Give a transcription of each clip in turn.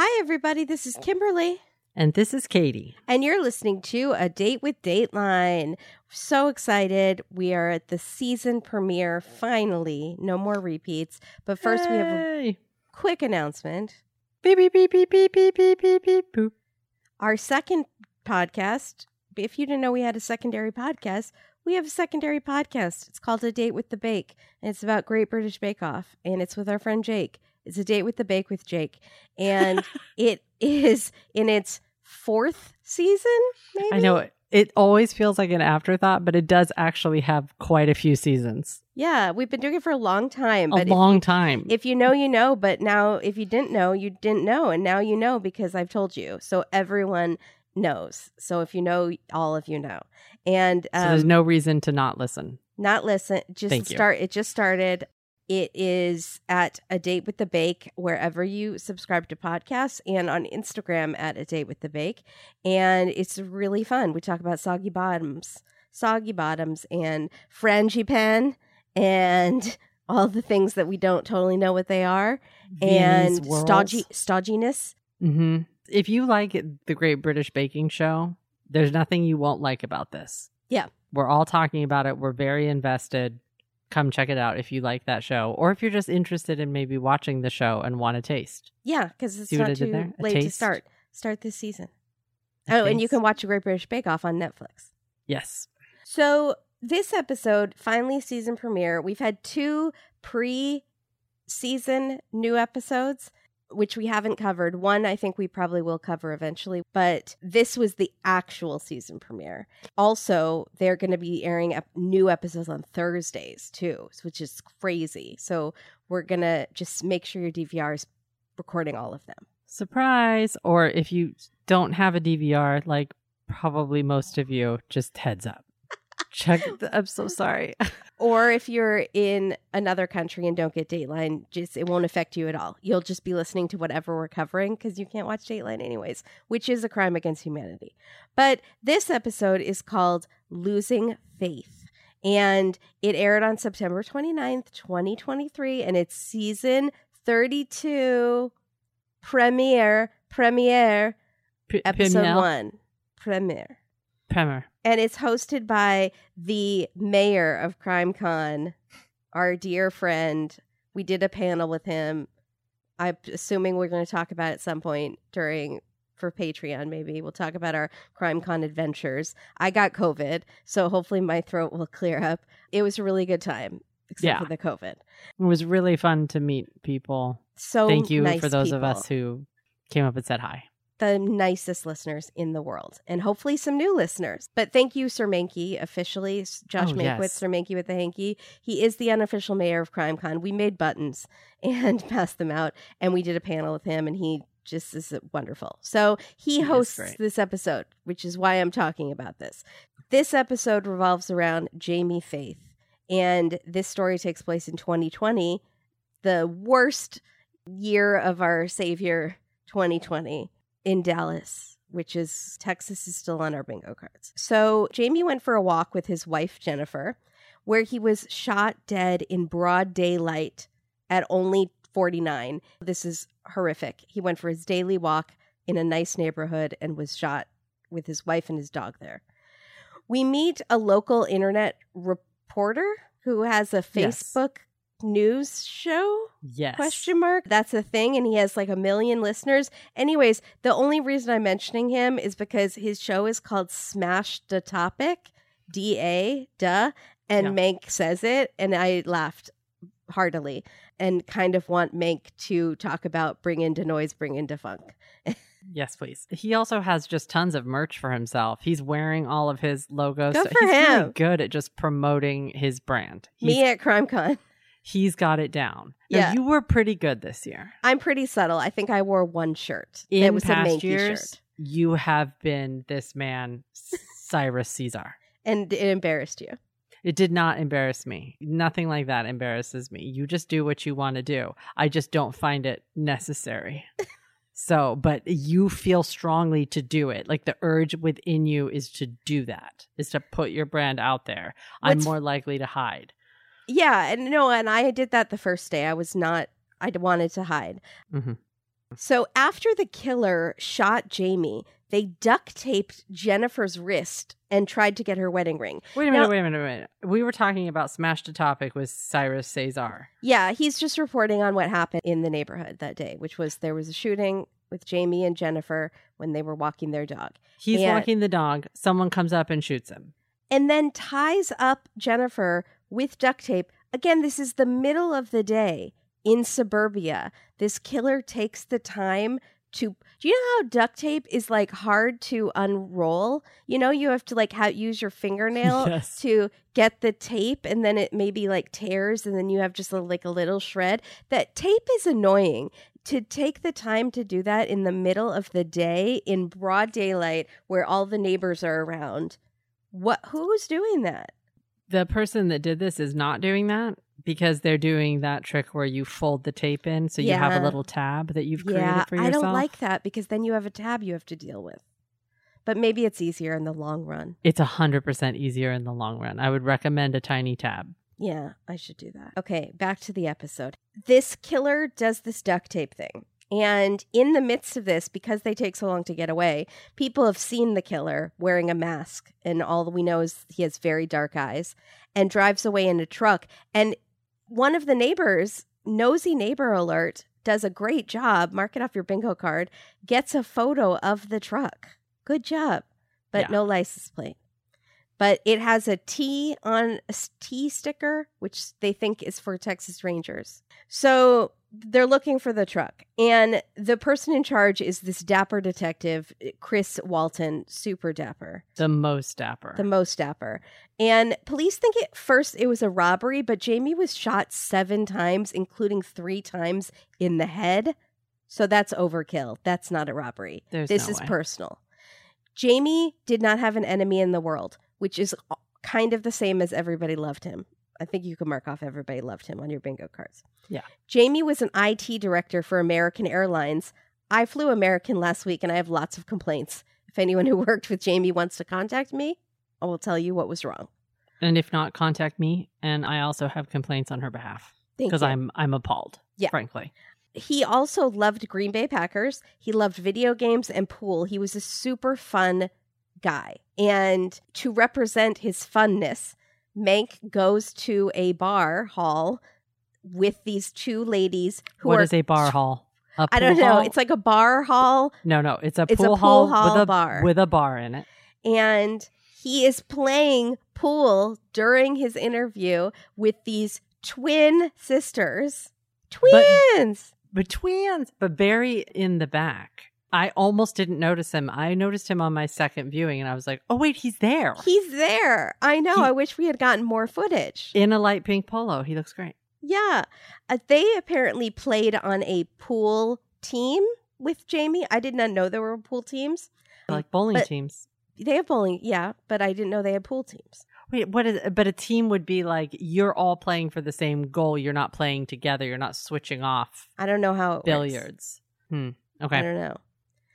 Hi, everybody. This is oh. Kimberly, And this is Katie. and you're listening to A Date with Dateline. So excited. We are at the season premiere, finally. No more repeats. But first, we have a quick announcement. beep beep beep beep beep beep beep beep beep boop. Our second podcast, if you didn't know we had a secondary podcast, we have a secondary podcast. It's called A Date with the Bake, and it's about Great British Bake Off, and it's with our friend Jake. It's A Date with the Bake with Jake. And it is in its fourth season, maybe? I know it, it always feels like an afterthought, but it does actually have quite a few seasons. Yeah, we've been doing it for a long time. A long you- time. If you know, you know. But now, if you didn't know, you didn't know. And now you know because I've told you. So everyone knows. So if you know, all of you know. And so um, there's no reason to not listen. not listen. Just Thank you. start. It just started. It is at a date with the bake wherever you subscribe to podcasts and on Instagram at a date with the bake. And it's really fun. We talk about soggy bottoms, soggy bottoms, and frangipane, and all the things that we don't totally know what they are, and worlds. stodgy stodginess. hmm If you like the Great British Baking Show, there's nothing you won't like about this. Yeah. We're all talking about it. We're very invested. Come check it out if you like that show, or if you're just interested in maybe watching the show and want to taste. Yeah, because it's See not too? A late to start. Start this season. A oh, and you can watch a Great British Bake Off on Netflix. Yes. So this episode, finally season premiere, we've had two pre-season new episodes, which we haven't covered. One I think we probably will cover eventually, but this was the actual season premiere. Also, they're going to be airing new episodes on Thursdays too, which is crazy. So we're going to just make sure your DVR is recording all of them. Surprise. Or if you don't have a DVR, like probably most of you, just heads up. Check. The, I'm so sorry. Or if you're in another country and don't get Dateline, just it won't affect you at all. You'll just be listening to whatever we're covering because you can't watch Dateline anyways, which is a crime against humanity. But this episode is called Losing Faith. And it aired on September 29th, 2023, and it's season 32 premiere, premiere, P- episode one, premiere Premier. And it's hosted by the mayor of CrimeCon, our dear friend. We did a panel with him. I'm assuming we're going to talk about it at some point during for Patreon. Maybe we'll talk about our CrimeCon adventures. I got COVID, so hopefully my throat will clear up. It was a really good time, except Yeah. for the COVID. It was really fun to meet people. So Thank you nice for those of us who came up and said hi. The nicest listeners in the world, and hopefully some new listeners. But thank you, Sir Mankey, officially, Josh Oh, Mankiewicz, yes. Sir Mankey with the hanky. He is the unofficial mayor of CrimeCon. We made buttons and passed them out, and we did a panel with him, and he just is uh, wonderful. So he He hosts this episode, which is why I'm talking about this. This episode revolves around Jamie Faith, and this story takes place in 2020, the worst year of our savior 2020 in Dallas, which is Texas is still on our bingo cards. So Jamie went for a walk with his wife Jennifer, where he was shot dead in broad daylight at only 49. This is horrific. He went for his daily walk in a nice neighborhood and was shot with his wife and his dog there. We meet a local internet reporter who has a Yes. News show Yes. question mark that's a thing and he has like a million listeners anyways the only reason i'm mentioning him is because his show is called smash the topic da duh and Yeah. mank says it and i laughed heartily and kind of want mank to talk about bring into noise bring into funk Yes, please. He also has just tons of merch for himself. He's wearing all of his logos. Good So for he's really him. good at just promoting his brand. He's, me at crimecon he's got it down. Now, Yeah. you were pretty good this year. i'm pretty subtle i think i wore one shirt In that was a past manky years, shirt you have been this man, Cyrus Caesar. and it embarrassed you It did not embarrass me. Nothing like that embarrasses me. You just do what you want to do. I just don't find it necessary. so, but you feel strongly to do it. Like the urge within you is to do that, is to put your brand out there. I'm more likely to hide. Yeah, and no, and I did that the first day. I was not. I wanted to hide. Mhm. So after the killer shot Jamie, they duct taped Jennifer's wrist and tried to get her wedding ring. Wait a minute, Now- wait a minute, wait a minute. We were talking about Smash to Topic with Cyrus Cesar. Yeah, he's just reporting on what happened in the neighborhood that day, which was there was a shooting with Jamie and Jennifer when they were walking their dog. He's Yeah. walking the dog. Someone comes up and shoots him. and then ties up Jennifer with duct tape. Again, this is the middle of the day in suburbia. This killer takes the time to do you know how duct tape is like hard to unroll? You know, you have to like how use your fingernail Yes. to get the tape and then it maybe like tears and then you have just a, like a little shred. That tape is annoying. To take the time to do that in the middle of the day in broad daylight where all the neighbors are around. What who's doing that? The person that did this is not doing that because they're doing that trick where you fold the tape in so you have a little tab that you've created Yeah, for yourself. I don't like that because then you have a tab you have to deal with. But maybe it's easier in the long run. It's a hundred percent easier in the long run. I would recommend a tiny tab. Yeah, I should do that. Okay, back to the episode. This killer does this duct tape thing. And in the midst of this, because they take so long to get away, people have seen the killer wearing a mask. And all we know is he has very dark eyes and drives away in a truck. And one of the neighbors, nosy neighbor alert, does a great job. Mark it off your bingo card, gets a photo of the truck. Good job. But Yeah. no license plate but it has a T on a T sticker, which they think is for Texas Rangers. So they're looking for the truck, and the person in charge is this dapper detective, Chris Walton, super dapper, The most dapper. the most dapper. And police think at first it was a robbery, but Jamie was shot seven times, including three times in the head. So that's overkill. That's not a robbery. There's this no is way. personal. Jamie did not have an enemy in the world, which is kind of the same as everybody loved him. I think you can mark off everybody loved him on your bingo cards. Yeah. Jamie was an IT director for American Airlines. I flew American last week and I have lots of complaints. If anyone who worked with Jamie wants to contact me, I will tell you what was wrong. and if not, contact me. And I also have complaints on her behalf because. I'm I'm appalled. Yeah. frankly. he also loved Green Bay Packers. He loved video games and pool. He was a super fun guy. And to represent his funness, Mank goes to a bar hall with these two ladies who What are is a bar hall? A I don't know. hall? It's like a bar hall no, no. It's a It's a pool, pool hall, hall with a bar. with a bar in it. and he is playing pool during his interview with these twin sisters. Twins. But twins. But Barry in the back. I almost didn't notice him. I noticed him on my second viewing, and I was like, "Oh wait, he's there He's there. I know. He- I wish we had gotten more footage. in a light pink polo. He looks great." Yeah. Uh, they apparently played on a pool team with Jamie. I did not know there were pool teams. Like bowling But- teams. They have bowling, yeah, but I didn't know they had pool teams. Wait, what is? But a team would be like you're all playing for the same goal. You're not playing together. You're not switching off I don't know how billiards. Hmm. Okay. I don't know.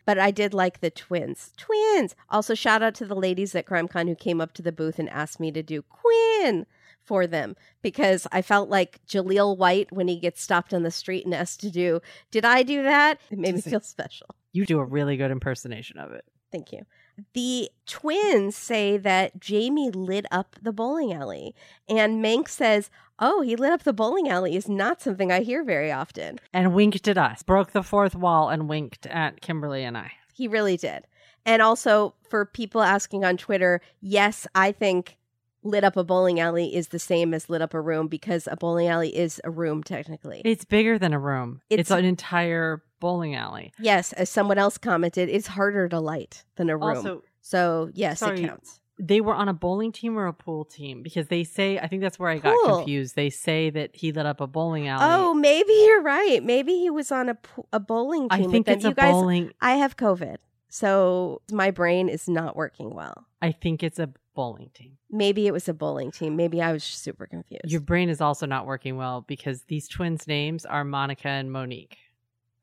But I did like the twins. Twins. Also, shout out to the ladies at CrimeCon who came up to the booth and asked me to do Quinn for them because I felt like Jaleel White when he gets stopped on the street and asked to do, Did I do that? It made me feel special. You do a really good impersonation of it. Thank you. The twins say that Jamie lit up the bowling alley. And Mank says, Oh, he lit up the bowling alley is not something I hear very often. And winked at us. Broke the fourth wall and winked at Kimberly and I. He really did. And also, for people asking on Twitter, yes, I think lit up a bowling alley is the same as lit up a room because a bowling alley is a room technically. It's bigger than a room. It's, It's- an entire bowling alley. yes, as someone else commented, it's harder to light than a room. Also, so, yes, Sorry. it counts. they were on a bowling team or a pool team because they say I think that's where I got Pool. confused. They say that he lit up a bowling alley. Oh, maybe you're right. Maybe he was on a, a bowling team I think it's you a guys, bowling. I have COVID, so my brain is not working well. I think it's a bowling team. Maybe it was a bowling team. Maybe I was super confused. Your brain is also not working well because these twins' names are Monica and Monique.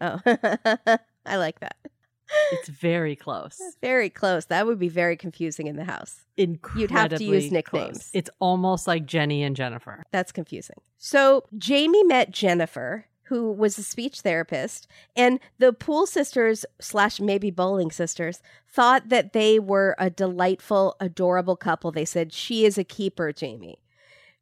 Oh, I like that. It's very close. Very close. That would be very confusing in the house. Incredibly You'd have to use close. nicknames. It's almost like Jenny and Jennifer. That's confusing. So Jamie met Jennifer, who was a speech therapist, and the pool sisters slash maybe bowling sisters thought that they were a delightful, adorable couple. They said she is a keeper, Jamie.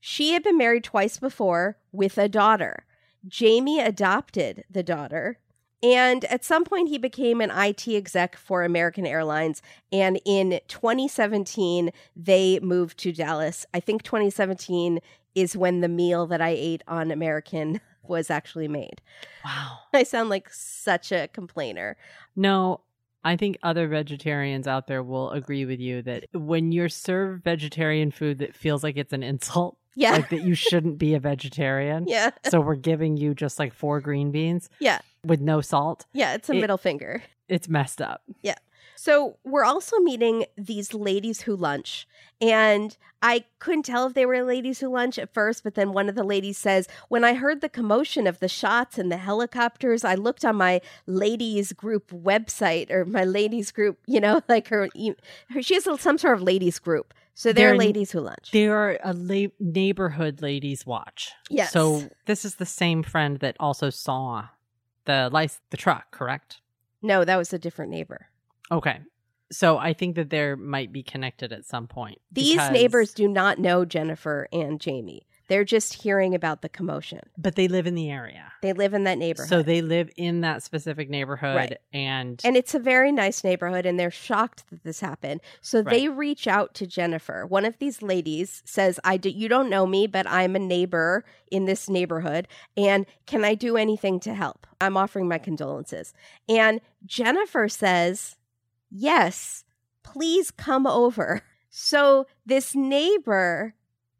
She had been married twice before with a daughter. Jamie adopted the daughter. And at some point, he became an IT exec for American Airlines. And in 2017, they moved to Dallas. I think 2017 is when the meal that I ate on American was actually made. Wow. I sound like such a complainer. No, I think other vegetarians out there will agree with you that when you're served vegetarian food that feels like it's an insult, Yeah. like that you shouldn't be a vegetarian. yeah. So we're giving you just like four green beans Yeah. with no salt. Yeah. It's a It- middle finger. It's messed up. So we're also meeting these ladies who lunch. And I couldn't tell if they were ladies who lunch at first, but then one of the ladies says, When I heard the commotion of the shots and the helicopters, I looked on my ladies group website or my ladies group, you know, like her, her she has some sort of ladies group. So they're, They're- ladies who lunch. They are a la- neighborhood ladies watch. Yes. So this is the same friend that also saw the lice, the truck, correct? No, that was a different neighbor. Okay. So I think that there might be connected at some point. These because- neighbors do not know Jennifer and Jamie. They're just hearing about the commotion. but they live in the area. They live in that neighborhood. So they live in that specific neighborhood Right. and, And it's a very nice neighborhood, and they're shocked that this happened. So they reach out to Jennifer. One of these ladies says, "I do, you don't know me, but I'm a neighbor in this neighborhood, and can I do anything to help? I'm offering my condolences." And Jennifer says, "Yes, please come over." So this neighbor,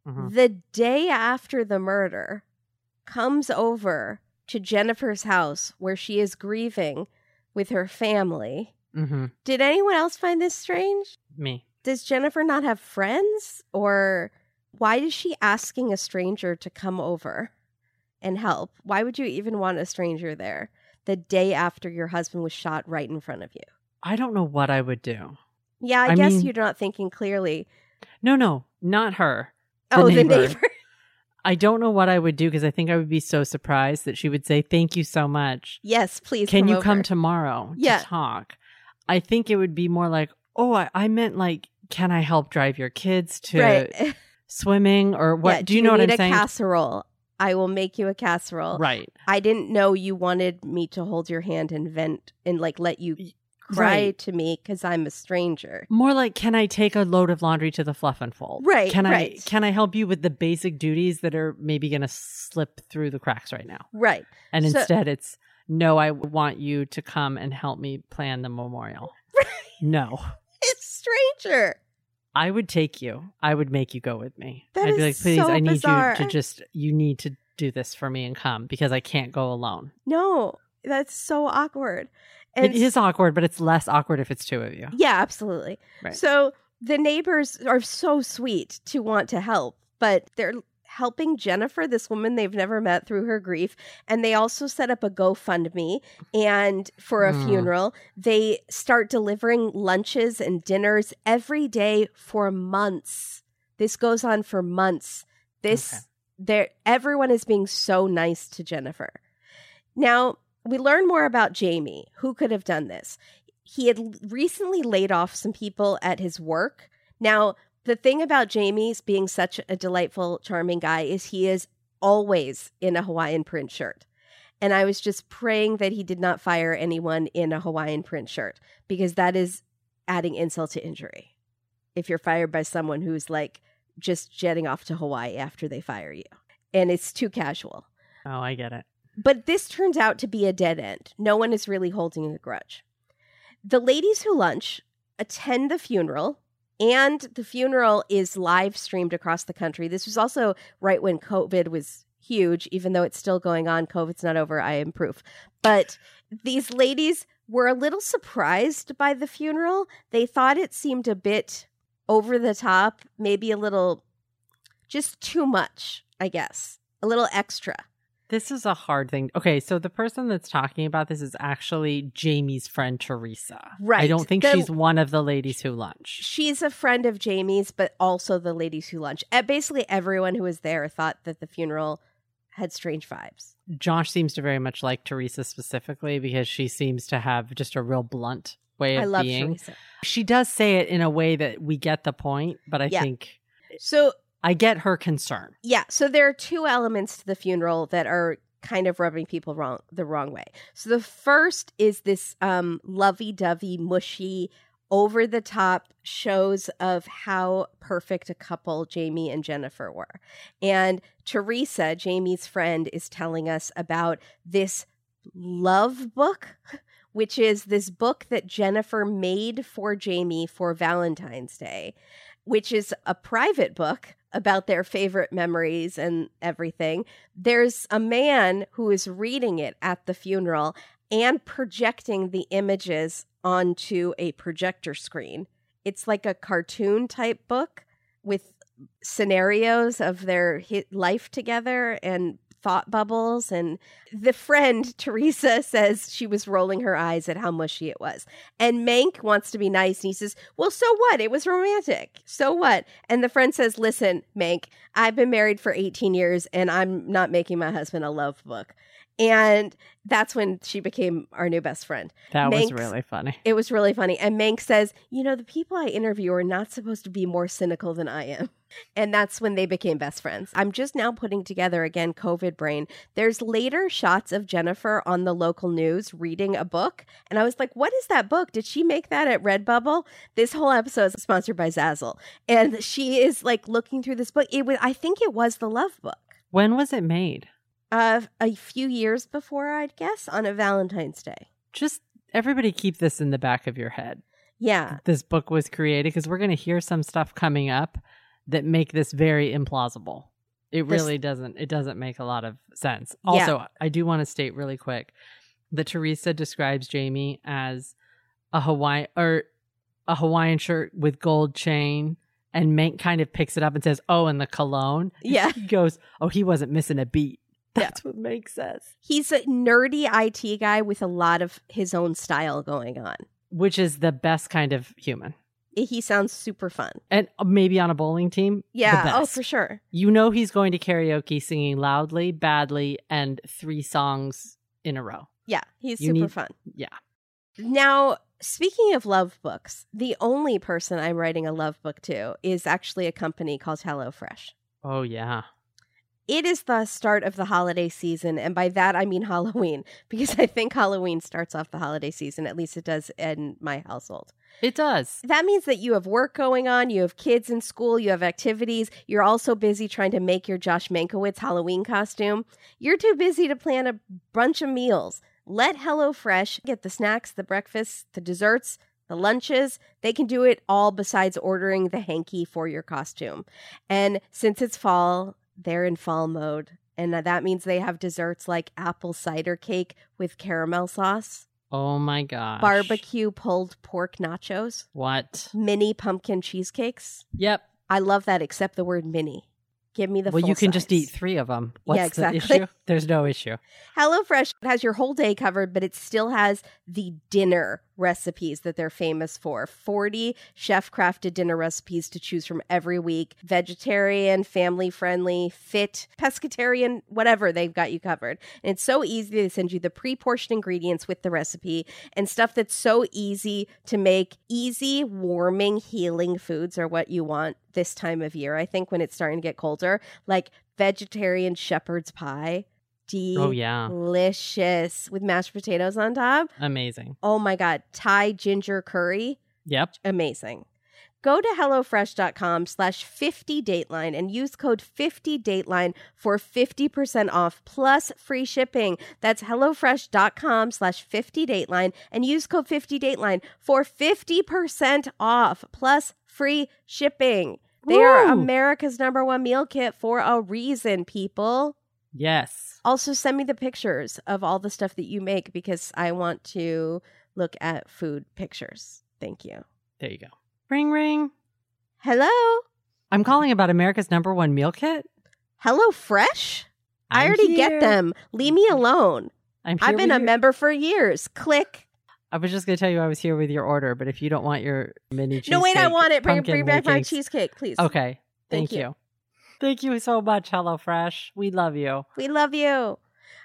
Mhm. the day after the murder, comes over to Jennifer's house where she is grieving with her family. Mhm. Did anyone else find this strange? me. Does Jennifer not have friends? Or why is she asking a stranger to come over and help? Why would you even want a stranger there the day after your husband was shot right in front of you? I don't know what I would do. Yeah, I, I guess mean- you're not thinking clearly. No, no, not her. The oh, the neighbor. neighbor. I don't know what I would do because I think I would be so surprised that she would say, "Thank you so much. yes, please. Can come you over. come tomorrow Yeah. to talk?" I think it would be more like, "Oh, I, I meant like, can I help drive your kids to right? swimming or what? Yeah, do you know what I'm a saying?" casserole? I will make you a casserole. right. I didn't know you wanted me to hold your hand and vent and like let you cry right. to me because I'm a stranger. More like, can I take a load of laundry to the fluff and fold? Right, Can right. I can I help you with the basic duties that are maybe going to slip through the cracks right now? Right. And So- instead, it's no. I want you to come and help me plan the memorial. no, It's stranger. I would take you. I would make you go with me. That I'd be like, please, so I need bizarre. you to just. You need to do this for me and come because I can't go alone. No, that's so awkward. And it is awkward, but it's less awkward if it's two of you. Yeah, absolutely. Right. So the neighbors are so sweet to want to help, but they're helping Jennifer, this woman they've never met, through her grief. And they also set up a GoFundMe and for a Mm. funeral. They start delivering lunches and dinners every day for months. This goes on for months. This Okay. there everyone is being so nice to Jennifer. Now, we learn more about Jamie. Who could have done this? He had recently laid off some people at his work. Now, the thing about Jamie's being such a delightful, charming guy is he is always in a Hawaiian print shirt. And I was just praying that he did not fire anyone in a Hawaiian print shirt because that is adding insult to injury. If you're fired by someone who's like just jetting off to Hawaii after they fire you, and it's too casual. Oh, I get it. But this turns out to be a dead end. No one is really holding a grudge. The ladies who lunch attend the funeral, and the funeral is live streamed across the country. This was also right when COVID was huge, even though it's still going on. COVID's not over. I am proof. But these ladies were a little surprised by the funeral. They thought it seemed a bit over the top, maybe a little just too much, I guess, a little extra. This is a hard thing. Okay, so the person that's talking about this is actually Jamie's friend Teresa. Right. I don't think The- she's one of the ladies who lunch. She's a friend of Jamie's, but also the ladies who lunch. Basically, everyone who was there thought that the funeral had strange vibes. Josh seems to very much like Teresa specifically because she seems to have just a real blunt way of I love being. Teresa. She does say it in a way that we get the point, but I Yeah. think So I get her concern. Yeah, so there are two elements to the funeral that are kind of rubbing people wrong the wrong way. So the first is this um lovey-dovey, mushy, over the top shows of how perfect a couple Jamie and Jennifer were. And Teresa, Jamie's friend, is telling us about this love book, which is this book that Jennifer made for Jamie for Valentine's Day, which is a private book about their favorite memories and everything. There's a man who is reading it at the funeral and projecting the images onto a projector screen. It's like a cartoon type book with scenarios of their life together and thought bubbles and the friend Teresa says she was rolling her eyes at how mushy it was. And Mank wants to be nice and he says, "Well, so what? It was romantic. So what?" And the friend says, "Listen, Mank, I've been married for 18 years and I'm not making my husband a love book." And that's when she became our new best friend. That was really funny. It was really funny. And Mank says, You know, the people I interview are not supposed to be more cynical than I am. And that's when they became best friends. I'm just now putting together again COVID brain. There's later shots of Jennifer on the local news reading a book. And I was like, What is that book? Did she make that at Redbubble? This whole episode is sponsored by Zazzle. And she is like looking through this book. It was, I think it was the love book. When was it made? Uh, a few years before, I'd guess, on a Valentine's Day. Just everybody keep this in the back of your head. Yeah. This book was created because we're going to hear some stuff coming up that make this very implausible. It This- really doesn't. It doesn't make a lot of sense. Yeah. Also, I do want to state really quick that Teresa describes Jamie as a Hawaiian or a Hawaiian shirt with gold chain, and Mank kind of picks it up and says, "Oh, and the cologne." Yeah. He goes, "Oh, he wasn't missing a beat." That's what Mank says. He's a nerdy IT guy with a lot of his own style going on. Which is the best kind of human. He sounds super fun. And uh, maybe on a bowling team. the Yeah. Oh, for sure. You know he's going to karaoke singing loudly, badly, and three songs in a row. Yeah. He's You super need- fun. Yeah. Now, speaking of love books, the only person I'm writing a love book to is actually a company called HelloFresh. Oh yeah. It is the start of the holiday season, and by that I mean Halloween, because I think Halloween starts off the holiday season. At least it does in my household. It does. that means that you have work going on, you have kids in school, you have activities. You're also busy trying to make your Josh Mankiewicz Halloween costume. You're too busy to plan a bunch of meals. Let HelloFresh get the snacks, the breakfasts, the desserts, the lunches. They can do it all besides ordering the hanky for your costume. And since it's fall, they're in fall mode. And that means they have desserts like apple cider cake with caramel sauce, Oh my gosh. barbecue pulled pork nachos, What? mini pumpkin cheesecakes. Yep. I love that, except the word mini. Give me the well, you can just eat three of them. What's Yeah, the issue? There's no issue. HelloFresh has your whole day covered, but it still has the dinner recipes that they're famous for 40 chef crafted dinner recipes to choose from every week vegetarian, family friendly, fit, pescatarian, whatever, they've got you covered. And it's so easy to send you the pre portioned ingredients with the recipe and stuff that's so easy to make. Easy, warming, healing foods are what you want this time of year. I think when it's starting to get colder, like vegetarian shepherd's pie. Oh yeah. Delicious with mashed potatoes on top. Amazing. Oh my God. Thai ginger curry. Yep. Amazing. Go to HelloFresh.com slash 50 Dateline and use code 50 Dateline for 50% off plus free shipping. That's HelloFresh.com slash 50 Dateline and use code 50 Dateline for 50% off plus free shipping. They are America's number one meal kit for a reason, people. Yes. Also, send me the pictures of all the stuff that you make because I want to look at food pictures. Thank you. There you go. Ring ring. Hello? I'm calling about America's number one meal kit. Hello Fresh? I I'm already get them. Leave me alone. I'm. I've been a member for years. Click. I was just going to tell you I was here with your order, but if you don't want your mini cheesecake, no, wait, I want it. Bring, bring back my cheesecake, please. Okay. Thank Thank, you. you. Thank you so much, HelloFresh. We love you. We love you.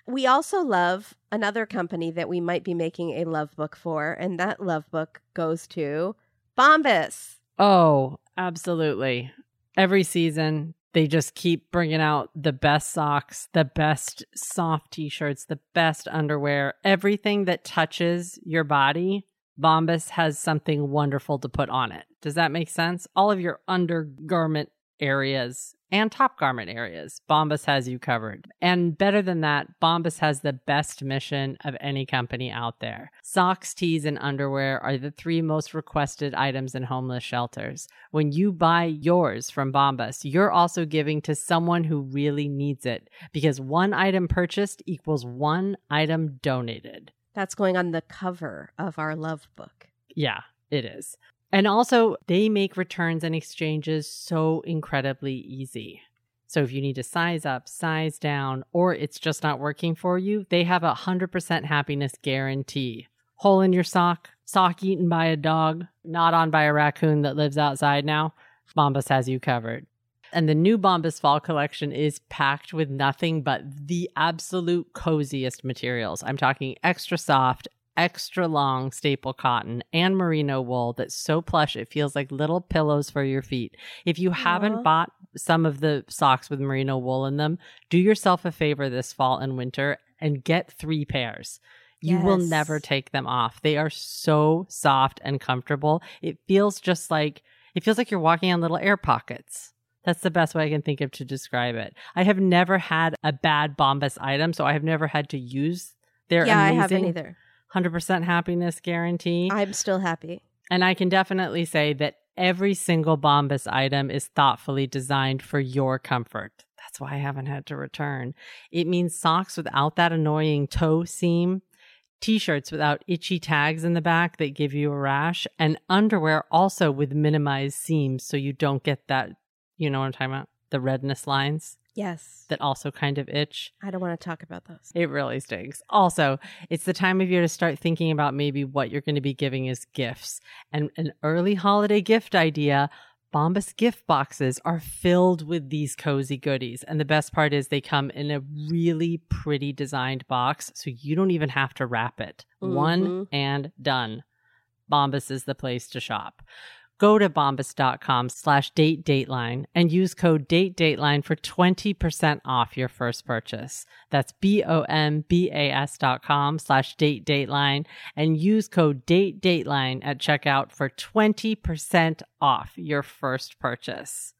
We also love another company that we might be making a love book for, and that love book goes to Bombas. Oh, absolutely. Every season, they just keep bringing out the best socks, the best soft t shirts, the best underwear, everything that touches your body. Bombas has something wonderful to put on it. Does that make sense? All of your undergarment areas and top garment areas. Bombas has you covered. And better than that, Bombas has the best mission of any company out there. Socks, tees, and underwear are the three most requested items in homeless shelters. When you buy yours from Bombas, you're also giving to someone who really needs it because one item purchased equals one item donated. That's going on the cover of our love book. Yeah, it is. And also, they make returns and exchanges so incredibly easy. So if you need to size up, size down, or it's just not working for you, they have a 100% happiness guarantee. Hole in your sock, sock eaten by a dog, not on by a raccoon that lives outside now, Bombas has you covered. And the new Bombas Fall collection is packed with nothing but the absolute coziest materials. I'm talking extra soft, extra long staple cotton and merino wool that's so plush it feels like little pillows for your feet. If you haven't bought some of the socks with merino wool in them, do yourself a favor this fall and winter and get three pairs. You will never take them off. They are so soft and comfortable. It feels just like it feels like you're walking on little air pockets. That's the best way I can think of to describe it. I have never had a bad Bombas item, so I have never had to use their yeah, I amazing haven't either. 100% happiness guarantee. I'm still happy. and I can definitely say that every single Bombas item is thoughtfully designed for your comfort. That's why I haven't had to return. It means socks without that annoying toe seam, t shirts without itchy tags in the back that give you a rash, and underwear also with minimized seams so you don't get that, you know what I'm talking about? The redness lines Yes. that also kind of itch. I don't want to talk about those. It really stinks. Also, it's the time of year to start thinking about maybe what you're going to be giving as gifts. And an early holiday gift idea Bombas gift boxes are filled with these cozy goodies. And the best part is they come in a really pretty designed box, so you don't even have to wrap it. One Mhm. and done. Bombas is the place to shop. Go to bombas.com slash date dateline and use code date dateline for 20% off your first purchase. That's B-O-M-B-A-S dot com slash date dateline and use code date dateline at checkout for 20% off your first purchase.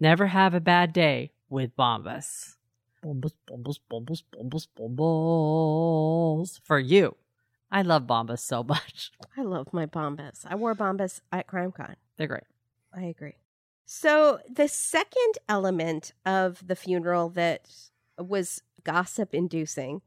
Never have a bad day with Bombas. Bombas, Bombas, Bombas, Bombas, Bombas. For you. I love Bombas so much. I love my Bombas. I wore Bombas at CrimeCon. They're great. I agree. So the second element of the funeral that was gossip inducing,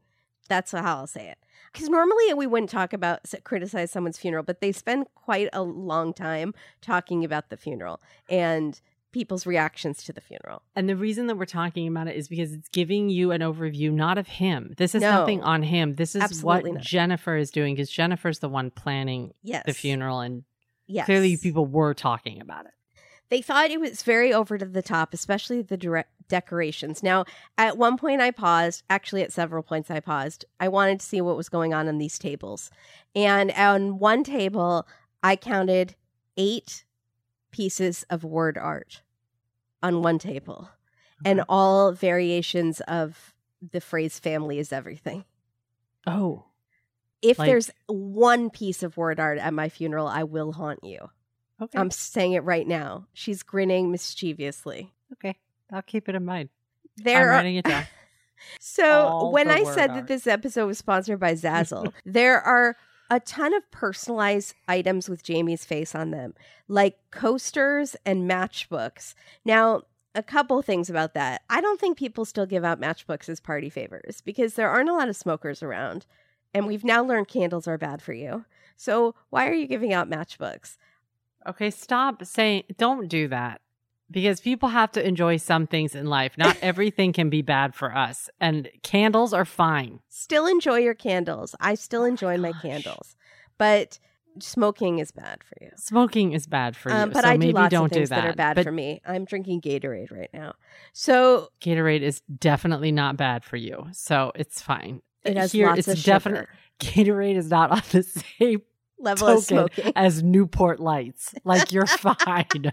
that's how I'll say it. Because normally we wouldn't talk about criticize someone's funeral, but they spend quite a long time talking about the funeral and people's reactions to the funeral. And the reason that we're talking about it is because it's giving you an overview, not of him. This is No. nothing on him. This is what not. Jennifer is doing because Jennifer's the one planning Yes. the funeral, and Yes. clearly people were talking about it. They thought it was very over to the top, especially the dire- decorations. Now, at one point I paused, actually at several points I paused. I wanted to see what was going on on these tables. And on one table, I counted 8 pieces of word art on one table and all variations of the phrase family is everything. Oh, If Like- there's one piece of word art at my funeral, I will haunt you. okay. I'm saying it right now. She's grinning mischievously. okay. I'll keep it in mind. There I'm are, writing it down. So All when I said art. that this episode was sponsored by Zazzle, there are a ton of personalized items with Jamie's face on them, like coasters and matchbooks. Now, a couple things about that. I don't think people still give out matchbooks as party favors because there aren't a lot of smokers around. And we've now learned candles are bad for you. So why are you giving out matchbooks? Okay, stop saying, don't do that. Because people have to enjoy some things in life. Not everything can be bad for us. And candles are fine. Still enjoy your candles. I still Oh my enjoy my candles. But Smoking is bad for you. Smoking is bad for you. Um, but so I do lots don't of things do that. that are bad but for me. I'm drinking Gatorade right now. So Gatorade is definitely not bad for you. So it's fine. it has Here, lots it's of sugar. definite Gatorade is not on the same level smoking. as Newport Lights. Like you're fine.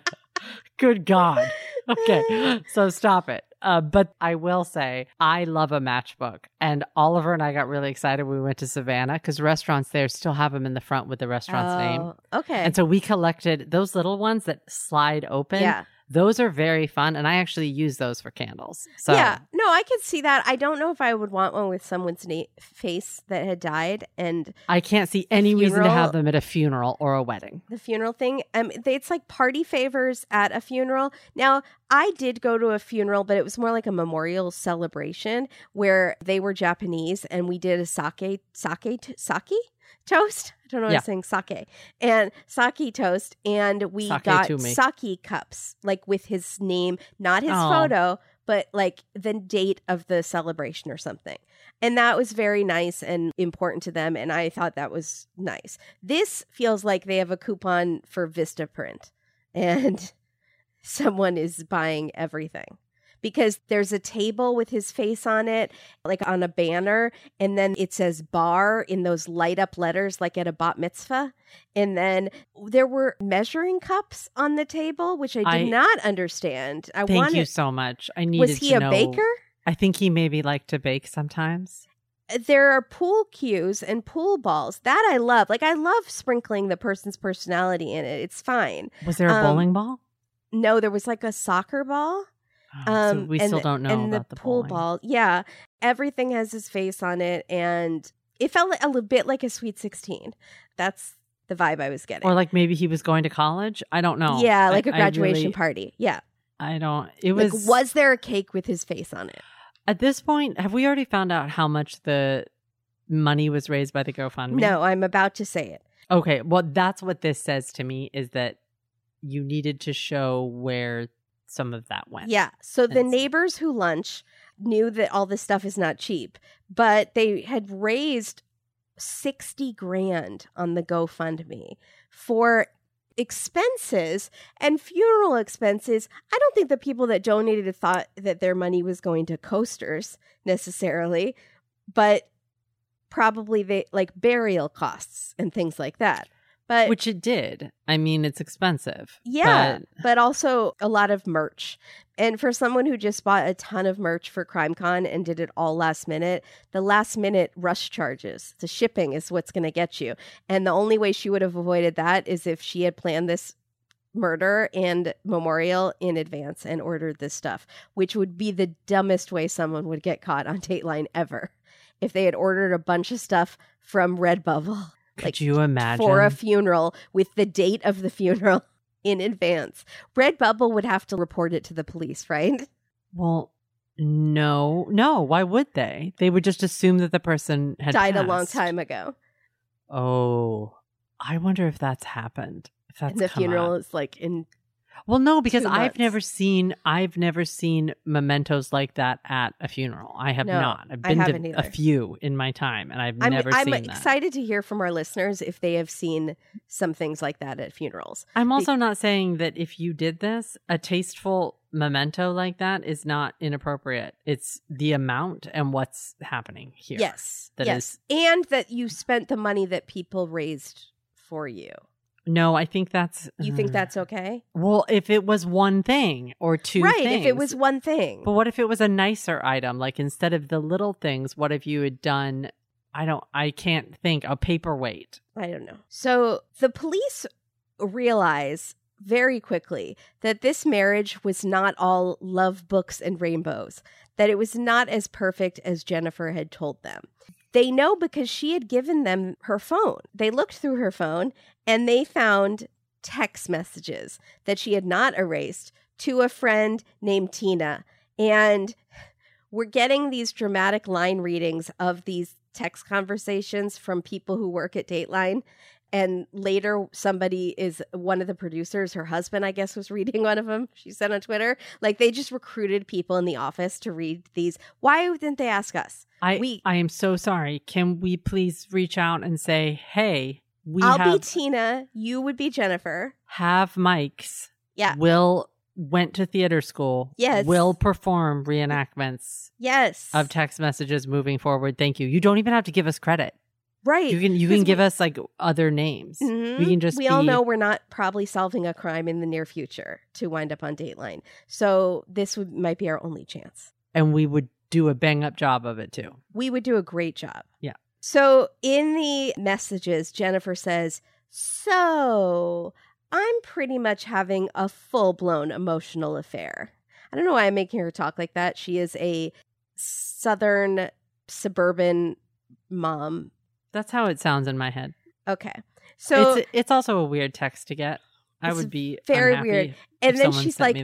Good God. Okay, so stop it. Uh, but I will say, I love a matchbook. And Oliver and I got really excited when we went to Savannah because restaurants there still have them in the front with the restaurant's name. Oh, Okay. And so we collected those little ones that slide open. yeah. Those are very fun. And I actually use those for candles. So Yeah. No, I could see that. I don't know if I would want one with someone's na- face that had died and I can't see any reason to have them at a funeral or a wedding. the funeral thing. Um, they, it's like party favors at a funeral. Now, I did go to a funeral, but it was more like a memorial celebration where they were Japanese and we did a sake sake sake toast. I don't know what Yeah. I'm saying sake and sake toast, and we Sake got sake cups like with his name, not his Oh. photo, but like the date of the celebration or something. And that was very nice and important to them. And I thought that was nice. This feels like they have a coupon for Vistaprint and someone is buying everything because there's a table with his face on it, like on a banner. And then it says bar in those light up letters, like at a bat mitzvah. And then there were measuring cups on the table, which I did I- not understand. I Thank wanted. you so much. I needed was he a know- baker? I think he maybe liked to bake sometimes. there are pool cues and pool balls that I love. Like I love sprinkling the person's personality in it. It's fine. Was there a Um, bowling ball? No, there was like a soccer ball. Oh, so Um, we still don't know and about the, the, pool bowling. ball. Yeah, everything has his face on it, and it felt a little bit like a sweet sixteen. That's the vibe I was getting. Or like maybe he was going to college. I don't know. yeah, like a I graduation really- party. Yeah, I don't. It was. like was there a cake with his face on it? at this point? Have we already found out how much the money was raised by the GoFundMe? No, I'm about to say it. Okay. Well, that's what this says to me is that you needed to show where some of that went. Yeah. So the neighbors who lunch knew that all this stuff is not cheap, but they had raised 60 grand on the GoFundMe for expenses and funeral expenses. I don't think the people that donated thought that their money was going to coasters necessarily, but probably they like burial costs and things like that. But Which it did. I mean, it's expensive. yeah, but- but, also a lot of merch. And for someone who just bought a ton of merch for CrimeCon and did it all last minute, the last minute rush charges, the shipping is what's going to get you. And the only way she would have avoided that is if she had planned this murder and memorial in advance and ordered this stuff, which would be the dumbest way someone would get caught on Dateline ever. If they had ordered a bunch of stuff from Redbubble Could like, you imagine? for a funeral with the date of the funeral in advance. Redbubble would have to report it to the police, right? well, no, no. Why would they? They would just assume that the person had Died a long time ago. Oh, I wonder if that's happened. If that's and the funeral up. is like in Well, no, because I've never seen I've never seen mementos like that at a funeral. I have No, not. I've I been haven't to either. a few in my time, and I've I'm, never I'm seen that. excited to hear from our listeners if they have seen some things like that at funerals. I'm also not saying that if you did this, a tasteful memento like that is not inappropriate. It's the amount and what's happening here. Yes. That yes. and that you spent the money that people raised for you. No, I think that's. You think uh, that's okay? well? If it was one thing or two, right. If it was one thing. But what if it was a nicer item? Like instead of the little things, what if you had done? I don't. I can't think a paperweight. I don't know. So the police realize very quickly that this marriage was not all love books and rainbows, that it was not as perfect as Jennifer had told them. They know because she had given them her phone. They looked through her phone and they found text messages that she had not erased to a friend named Tina. And we're getting these dramatic line readings of these text conversations from people who work at Dateline. And later, somebody is one of the producers, her husband, I guess, was reading one of them. She said on Twitter, like they just recruited people in the office to read these. Why didn't they ask us? I We- I am so sorry. Can we please reach out and say, hey, we I'll have be Tina. You would be Jennifer. have mics. Yeah. Will went to theater school. Yes. Will perform reenactments Yes. of text messages moving forward. Thank you. You don't even have to give us credit. Right. You can you can give we- us like other names. Mhm. We can just we all know we're not probably solving a crime in the near future to wind up on Dateline. So this would might be our only chance. and we would do a bang up job of it too. We would do a great job. Yeah. So in the messages, Jennifer says, "So I'm pretty much having a full blown emotional affair." I don't know why I'm making her talk like that. She is a southern suburban mom. That's how it sounds in my head. Okay. So it's it's also a weird text to get. I would be very weird. and then she's like.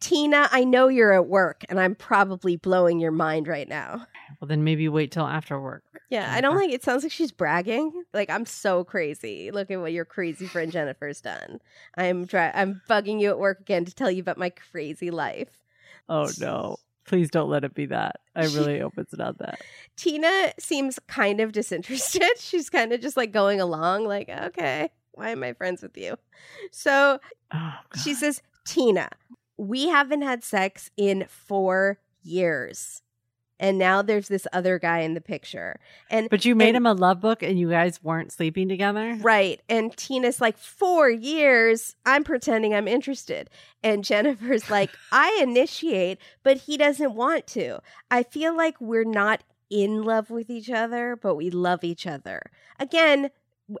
Tina, I know you're at work and I'm probably blowing your mind right now. Well, then maybe wait till after work. Yeah, I don't like it sounds like she's bragging. Like I'm so crazy. Look at what your crazy friend Jennifer's done. I'm dri- I'm bugging you at work again to tell you about my crazy life. Oh no! Please don't let it be that. I really hope it's not that. Tina seems kind of disinterested. She's kind of just like going along like, "Okay, why am I friends with you?" So, Oh, She says, Tina, we haven't had sex in four years. And now there's this other guy in the picture. And But you made and- him a love book, and you guys weren't sleeping together. right. And Tina's like, four years. I'm pretending I'm interested. And Jennifer's like, I initiate, but he doesn't want to. I feel like we're not in love with each other, but we love each other. Again,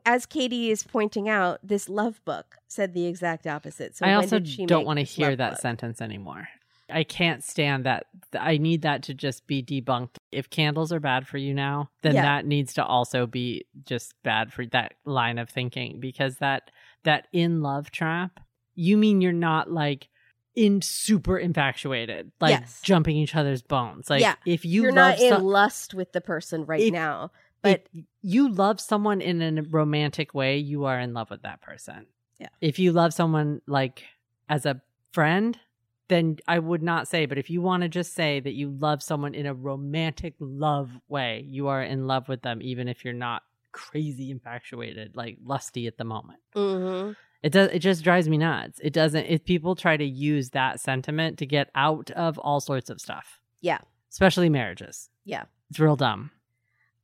as Katie is pointing out, this love book said the exact opposite. So I also don't want to hear that book? sentence anymore. I can't stand that. I need that to just be debunked. If candles are bad for you now, then Yeah. that needs to also be just bad for that line of thinking because that that in love trap, you mean you're not like in super infatuated, like Yes. jumping each other's bones. Like Yeah. if you You're not in some- lust with the person right now. But you love someone in a romantic way, you are in love with that person. Yeah. If you love someone like as a friend, then I would not say, but if you want to just say that you love someone in a romantic love way, you are in love with them, even if you're not crazy infatuated, like lusty at the moment. Mhm. It does it just drives me nuts. It doesn't if people try to use that sentiment to get out of all sorts of stuff. Yeah. Especially marriages. Yeah. It's real dumb.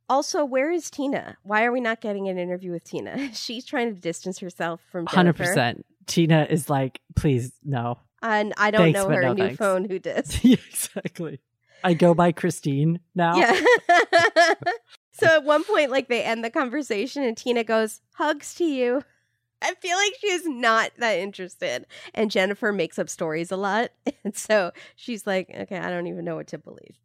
also, where is Tina? Why are we not getting an interview with Tina? She's trying to distance herself from Hundred percent. Tina is like, please no. And I don't Thanks, know her no new thanks. phone who did. Yeah, exactly. I go by Christine now. Yeah. so at one point, like they end the conversation and Tina goes, hugs to you. I feel like she's not that interested. And Jennifer makes up stories a lot. And so she's like, okay, I don't even know what to believe.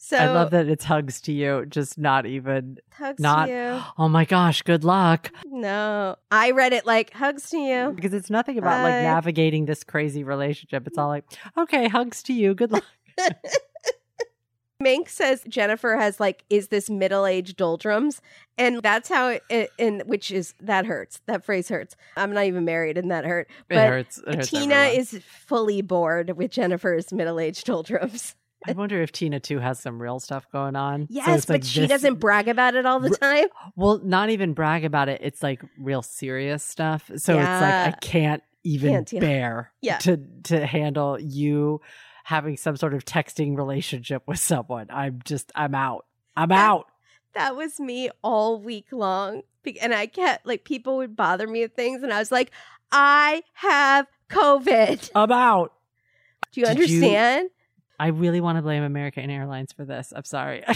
So I love that it's hugs to you, just not even. hugs not- to you. Oh my gosh, good luck. No. I read it like hugs to you. Because it's nothing about like navigating this crazy relationship. It's all like, okay, hugs to you, good luck. Mink says Jennifer has like is this middle aged doldrums, and that's how it, it. And which is that hurts. That phrase hurts. I'm not even married, and that hurt. It hurts. It hurts Tina everyone. is fully bored with Jennifer's middle aged doldrums. I wonder if Tina too has some real stuff going on. Yes, it's but like she this- doesn't brag about it all the time. Well, not even brag about it. It's like real serious stuff. So it's like I can't even Can't deal. bear Yeah. to to handle you having some sort of texting relationship with someone. I'm just I'm out. I'm That- out. That was me all week long. And I kept like people would bother me with things, and I was like, I have COVID. I'm out. Do you Did you- understand? I really want to blame American Airlines for this. I'm sorry.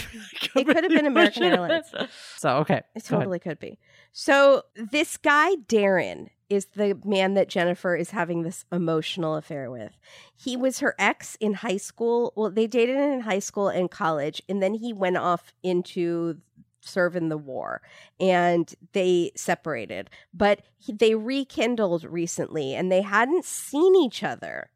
It could have been American Airlines. So okay. It ahead. totally could be. So this guy Darren is the man that Jennifer is having this emotional affair with. He was her ex in high school. Well, they dated in high school and college, and then he went off into serve in the war and they separated but he, they rekindled recently and they hadn't seen each other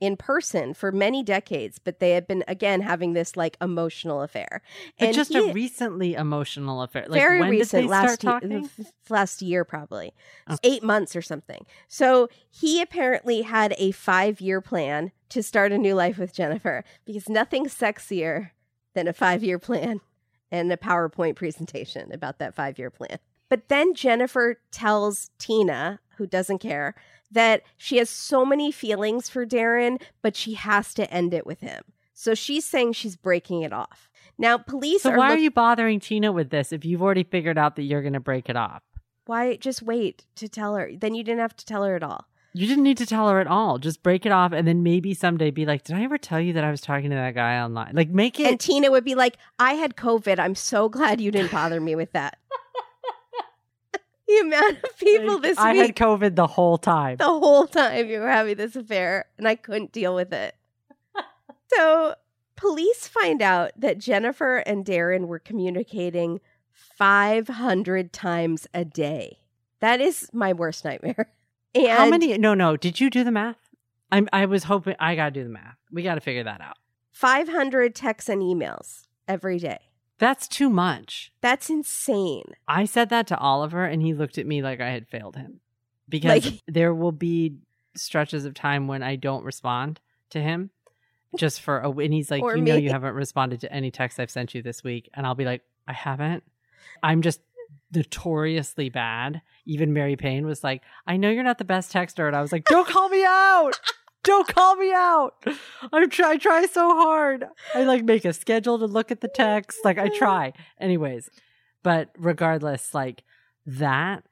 in person for many decades but they had been again having this like emotional affair But and just he- a recently emotional affair. Like very when recent last start ye- talking? f- last year probably Oh. eight months or something so he apparently had a five year plan to start a new life with jennifer because nothing's sexier than a five year plan and a powerpoint presentation about that five year plan But then Jennifer tells Tina, who doesn't care, that she has so many feelings for Darren, but she has to end it with him. So she's saying she's breaking it off. Now, police So are. why look- are you bothering Tina with this if you've already figured out that you're going to break it off? Why just wait to tell her? Then you didn't have to tell her at all. You didn't need to tell her at all. Just break it off and then maybe someday be like, Did I ever tell you that I was talking to that guy online? Like make it And Tina would be like, I had COVID. I'm so glad you didn't bother me with that. The amount of people like, this I week, had COVID the whole time. the whole time you were having this affair, and I couldn't deal with it. so, police find out that Jennifer and Darren were communicating 500 times a day. That is my worst nightmare. And How many no no, did you do the math? I'm I was hoping I gotta do the math. We gotta figure that out. 500 texts and emails every day. That's too much. That's insane. I said that to Oliver and he looked at me like I had failed him. Because Like- there will be stretches of time when I don't respond to him just for a and he's like, You know you haven't responded to any text I've sent you this week. And I'll be like, I haven't. I'm just notoriously bad. Even Mary Payne was like, I know you're not the best texter. And I was like, Don't call me out. Don't call me out. I try, I try so hard. I like make a schedule to look at the text. Like I try. Anyways, but regardless, like that,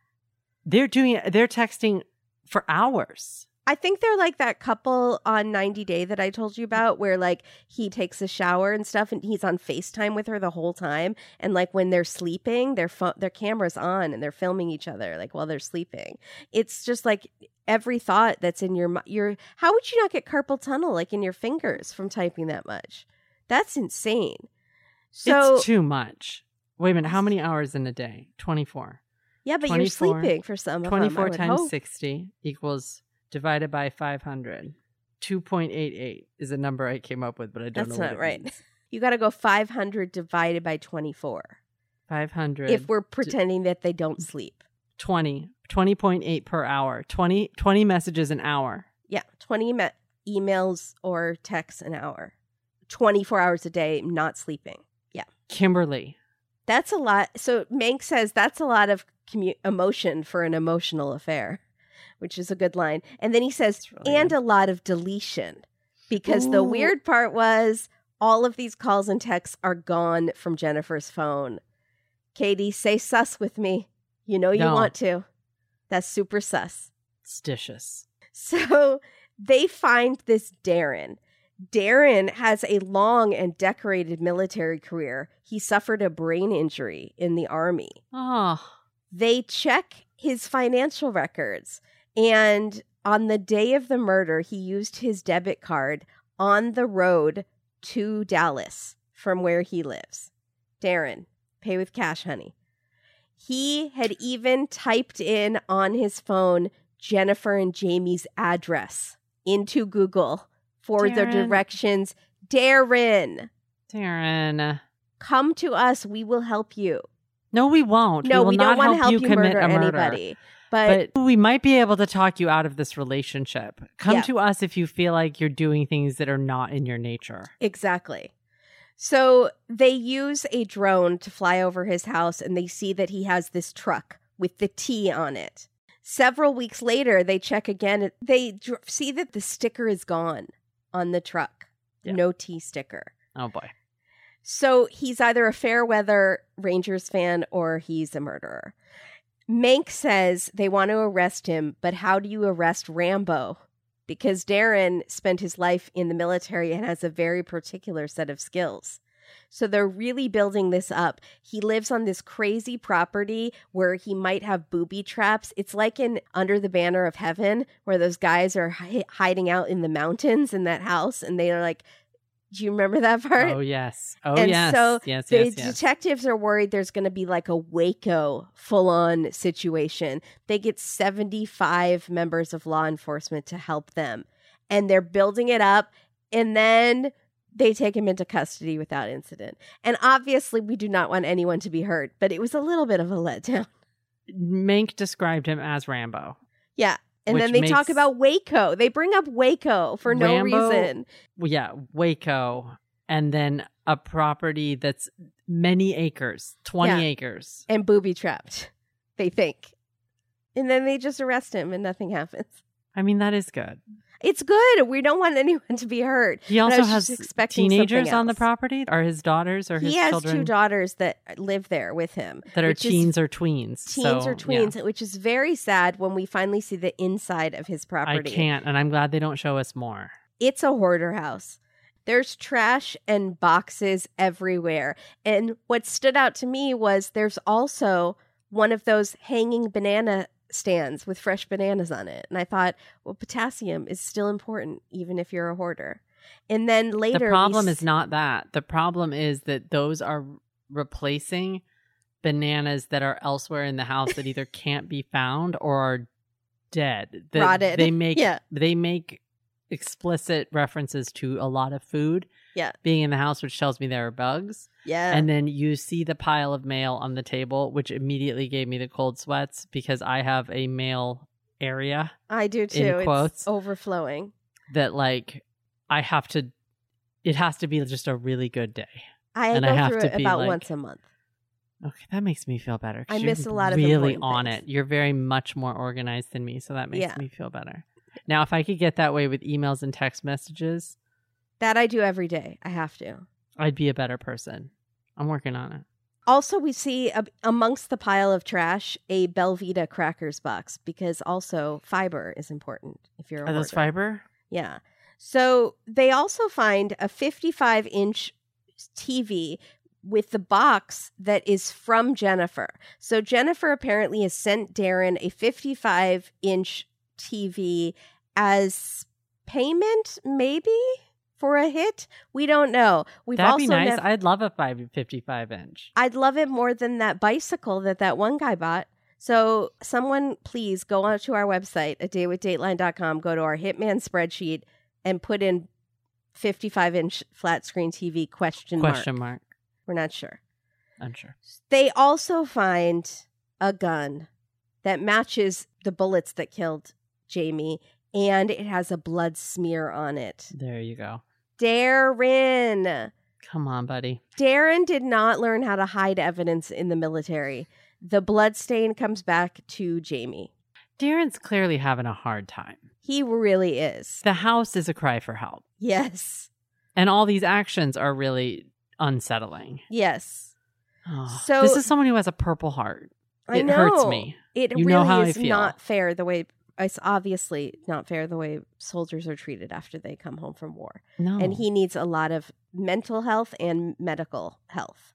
they're doing. They're texting for hours. I think they're like that couple on 90 Day that I told you about, where like he takes a shower and stuff, and he's on FaceTime with her the whole time. And like when they're sleeping, their phone, their cameras on, and they're filming each other like while they're sleeping. It's just like every thought that's in your your. How would you not get carpal tunnel like in your fingers from typing that much? That's insane. So it's too much. Wait a minute. How many hours in a day? 24. yeah, but 24 you're sleeping for some of them. 24 times hope. 60 equals divided by 500. 2.88 is a number I came up with, but I don't That's know. not it right. means. You got to go 500 divided by 24 500. if we're pretending that they don't sleep. 20. 20.8 per hour. 20, 20 messages an hour. Yeah, 20 me- emails or texts an hour. 24 hours a day, not sleeping. Yeah. Kimberly. That's a lot. So Mank says that's a lot of commu- emotion for an emotional affair, which is a good line. And then he says, really and good. a lot of deletion. Because the weird part was all of these calls and texts are gone from Jennifer's phone. Katie, say sus with me. You know you No. want to. That's super sus. Stitious. So they find this Darren. Darren has a long and decorated military career. He suffered a brain injury in the army. Oh, They check his financial records, and on the day of the murder, he used his debit card on the road to Dallas from where he lives. Darren, pay with cash, honey. He had even typed in on his phone Jennifer and Jamie's address into Google for the directions. Darren, Darren. come to us. We will help you. No, we won't. No, we will we don't want to help you, commit murder a murder. anybody. But, But we might be able to talk you out of this relationship. Come Yeah. to us if you feel like you're doing things that are not in your nature. exactly. So they use a drone to fly over his house and they see that he has this truck with the T on it. Several weeks later, they check again. They dr- see that the sticker is gone on the truck. Yeah. No T sticker. Oh boy. So he's either a fair weather Rangers fan or he's a murderer. Mank says they want to arrest him, but how do you arrest Rambo? Because Darren spent his life in the military and has a very particular set of skills. So they're really building this up. He lives on this crazy property where he might have booby traps. It's like in Under the Banner of Heaven, where those guys are hi- hiding out in the mountains in that house, and they are like, "Do you remember that part?" Oh yes. Oh And yes. so yes. the Yes. Yes. detectives are worried there's going to be like a Waco full on situation. They get 75 members of law enforcement to help them, and they're building it up, and then they take him into custody without incident. And obviously, we do not want anyone to be hurt, but it was a little bit of a letdown. Mank described him as Rambo. Yeah. And then they talk about Waco. They bring up Waco for no Rambo- reason. Yeah, Waco, and then a property that's many acres, twenty Yeah. acres. And booby trapped. they think. And then they just arrest him and nothing happens. I mean, that is good. It's good. We don't want anyone to be hurt. He also has teenagers on the property. Are his daughters or his children? He has children two daughters that live there with him. that are teens or tweens? Teens So, or yeah. tweens, which is very sad when we finally see the inside of his property. I can't, and I'm glad they don't show us more. It's a hoarder house. There's trash and boxes everywhere. And what stood out to me was there's also one of those hanging banana stands with fresh bananas on it. And I thought, well, potassium is still important, even if you're a hoarder. And then later, the problem is not that. The problem is that those are replacing bananas that are elsewhere in the house that either can't be found or are dead. That Rotted. They make Yeah. they make explicit references to a lot of food Yeah. being in the house, which tells me there are bugs. yeah. And then you see the pile of mail on the table, which immediately gave me the cold sweats because I have a mail area I do too. quotes. It's overflowing. that like I have to it has to be just a really good day. I And go I have through to it be about like- once a month. Okay, that makes me feel better. I miss a lot of really on things. it. You're very much more organized than me, so that makes Yeah. me feel better. Now, if I could get that way with emails and text messages, That I do every day. I have to. I'd be a better person. I'm working on it. Also, we see a, amongst the pile of trash a Belvita crackers box because also fiber is important if you're a Are those fiber? Yeah. So they also find a 55 inch TV with the box that is from Jennifer. So Jennifer apparently has sent Darren a 55 inch TV as payment, maybe for a hit. We don't know. We've That'd also be nice. nev- I'd love a five, 55 inch. I'd love it more than that bicycle that that one guy bought. So, someone please go on to our website at datewithdateline.com, go to our Hitman spreadsheet, and put in 55 inch flat screen TV question, Question mark. mark. We're not sure. Unsure. They also find a gun that matches the bullets that killed Jamie, and it has a blood smear on it. There you go. Darren. Come on, buddy. Darren did not learn how to hide evidence in the military. The blood stain comes back to Jamie. Darren's clearly having a hard time. He really is. The house is a cry for help. Yes. And all these actions are really unsettling. Yes. Oh, So- this is someone who has a purple heart. I It know. hurts me. It You really know how I is feel. not fair the way it's obviously not fair the way soldiers are treated after they come home from war. No. And he needs a lot of mental health and medical health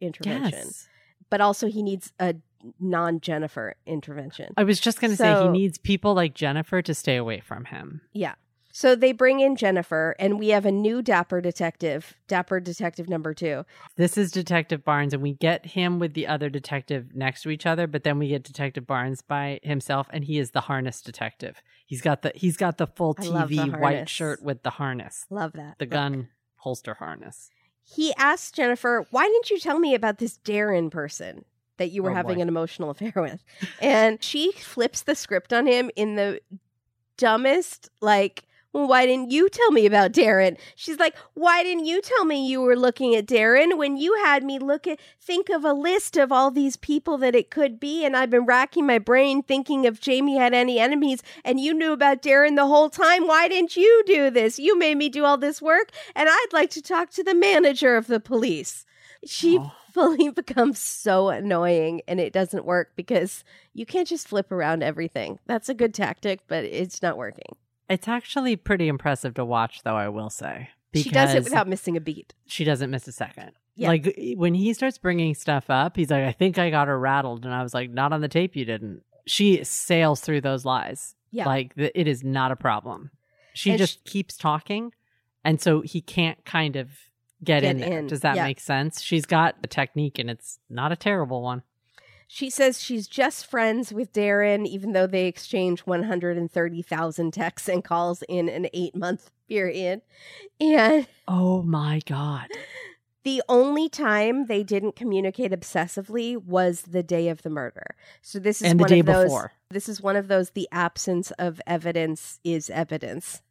intervention. Yes. But also he needs a non Jennifer intervention. I was just going to say he needs people like Jennifer to stay away from him. Yeah. So they bring in Jennifer, and we have a new Dapper detective, Dapper detective number two. This is Detective Barnes, and we get him with the other detective next to each other, but then we get Detective Barnes by himself, and he is the harness detective. He's got the he's got the full love the TV white shirt with the harness, Love that. the gun holster harness. He asks Jennifer, Why didn't you tell me about this Darren person that you were Oh, having boy. an emotional affair with? And she flips the script on him in the dumbest, like, why didn't you tell me about Darren? She's like, why didn't you tell me you were looking at Darren when you had me look at think of a list of all these people that it could be and I've been racking my brain thinking if Jamie had any enemies and you knew about Darren the whole time. Why didn't you do this? You made me do all this work and I'd like to talk to the manager of the police. She Oh. fully becomes so annoying and it doesn't work because you can't just flip around everything. That's a good tactic, but it's not working. It's actually pretty impressive to watch, though. I will say She does it without missing a beat. she doesn't miss a second. Yeah. Like when he starts bringing stuff up, he's like, "I think I got her rattled," and I was like, "Not on the tape, you didn't." She sails through those lies. Yeah. like th- it is not a problem. She And just keeps talking, and so he can't kind of get, Get in there. in, Does that yeah. make sense? She's got a technique, and it's not a terrible one. She says she's just friends with Darren, even though they exchange 130,000 texts and calls in an eight month period. And Oh my god! the only time they didn't communicate obsessively was the day of the murder. So this is And the one day of those. before. This is one of those. The absence of evidence is evidence.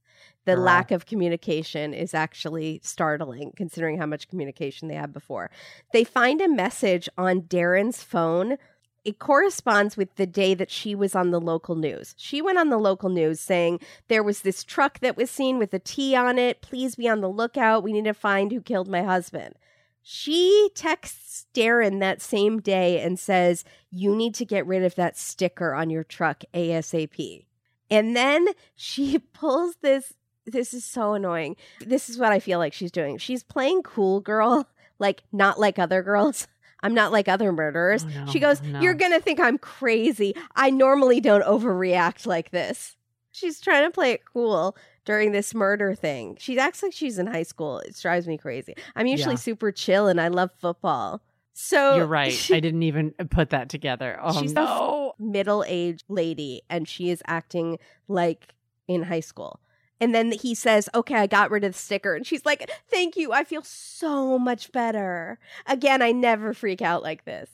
The Girl. lack of communication is actually startling, considering how much communication they had before. They find a message on Darren's phone. it corresponds with the day that she was on the local news. She went on the local news saying there was this truck that was seen with a T on it. Please be on the lookout. We need to find who killed my husband. She texts Darren that same day and says, You need to get rid of that sticker on your truck ASAP. And then she pulls this. This is so annoying. This is what I feel like she's doing. She's playing cool girl, like not like other girls. I'm not like other murderers. Oh, no. She goes, no. You're going to think I'm crazy. I normally don't overreact like this. She's trying to play it cool during this murder thing. She acts like she's in high school. It drives me crazy. I'm usually Yeah. super chill and I love football. So You're right. I didn't even put that together. Oh She's a no. middle aged lady and she is acting like in high school. And then he says, Okay, I got rid of the sticker. And she's like, Thank you. I feel so much better. Again, I never freak out like this.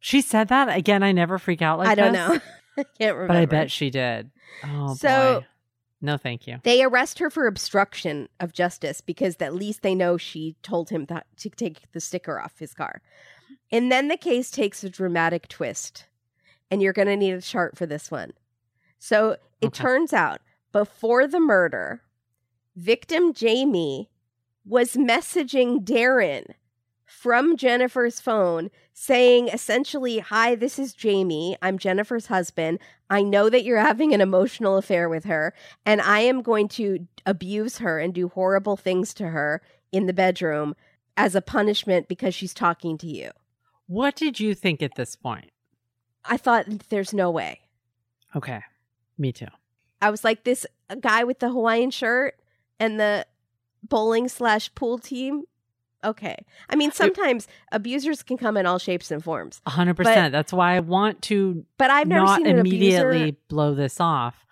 She said that again. I never freak out like this. I don't this, know. I can't remember. but I bet she did. Oh So- boy. No, thank you. They arrest her for obstruction of justice because at least they know she told him that to take the sticker off his car. And then the case takes a dramatic twist. And you're going to need a chart for this one. So it Okay. turns out before the murder, victim Jamie was messaging Darren from Jennifer's phone saying essentially, Hi, this is Jamie. I'm Jennifer's husband. I know that you're having an emotional affair with her, and I am going to abuse her and do horrible things to her in the bedroom as a punishment because she's talking to you. What did you think at this point? I thought, there's no way. Okay. Me too. I was like, this guy with the Hawaiian shirt and the bowling slash pool team. Okay. I mean, sometimes abusers can come in all shapes and forms, A hundred But- percent. That's why I want to but I've never not seen an immediately abuser. blow this off.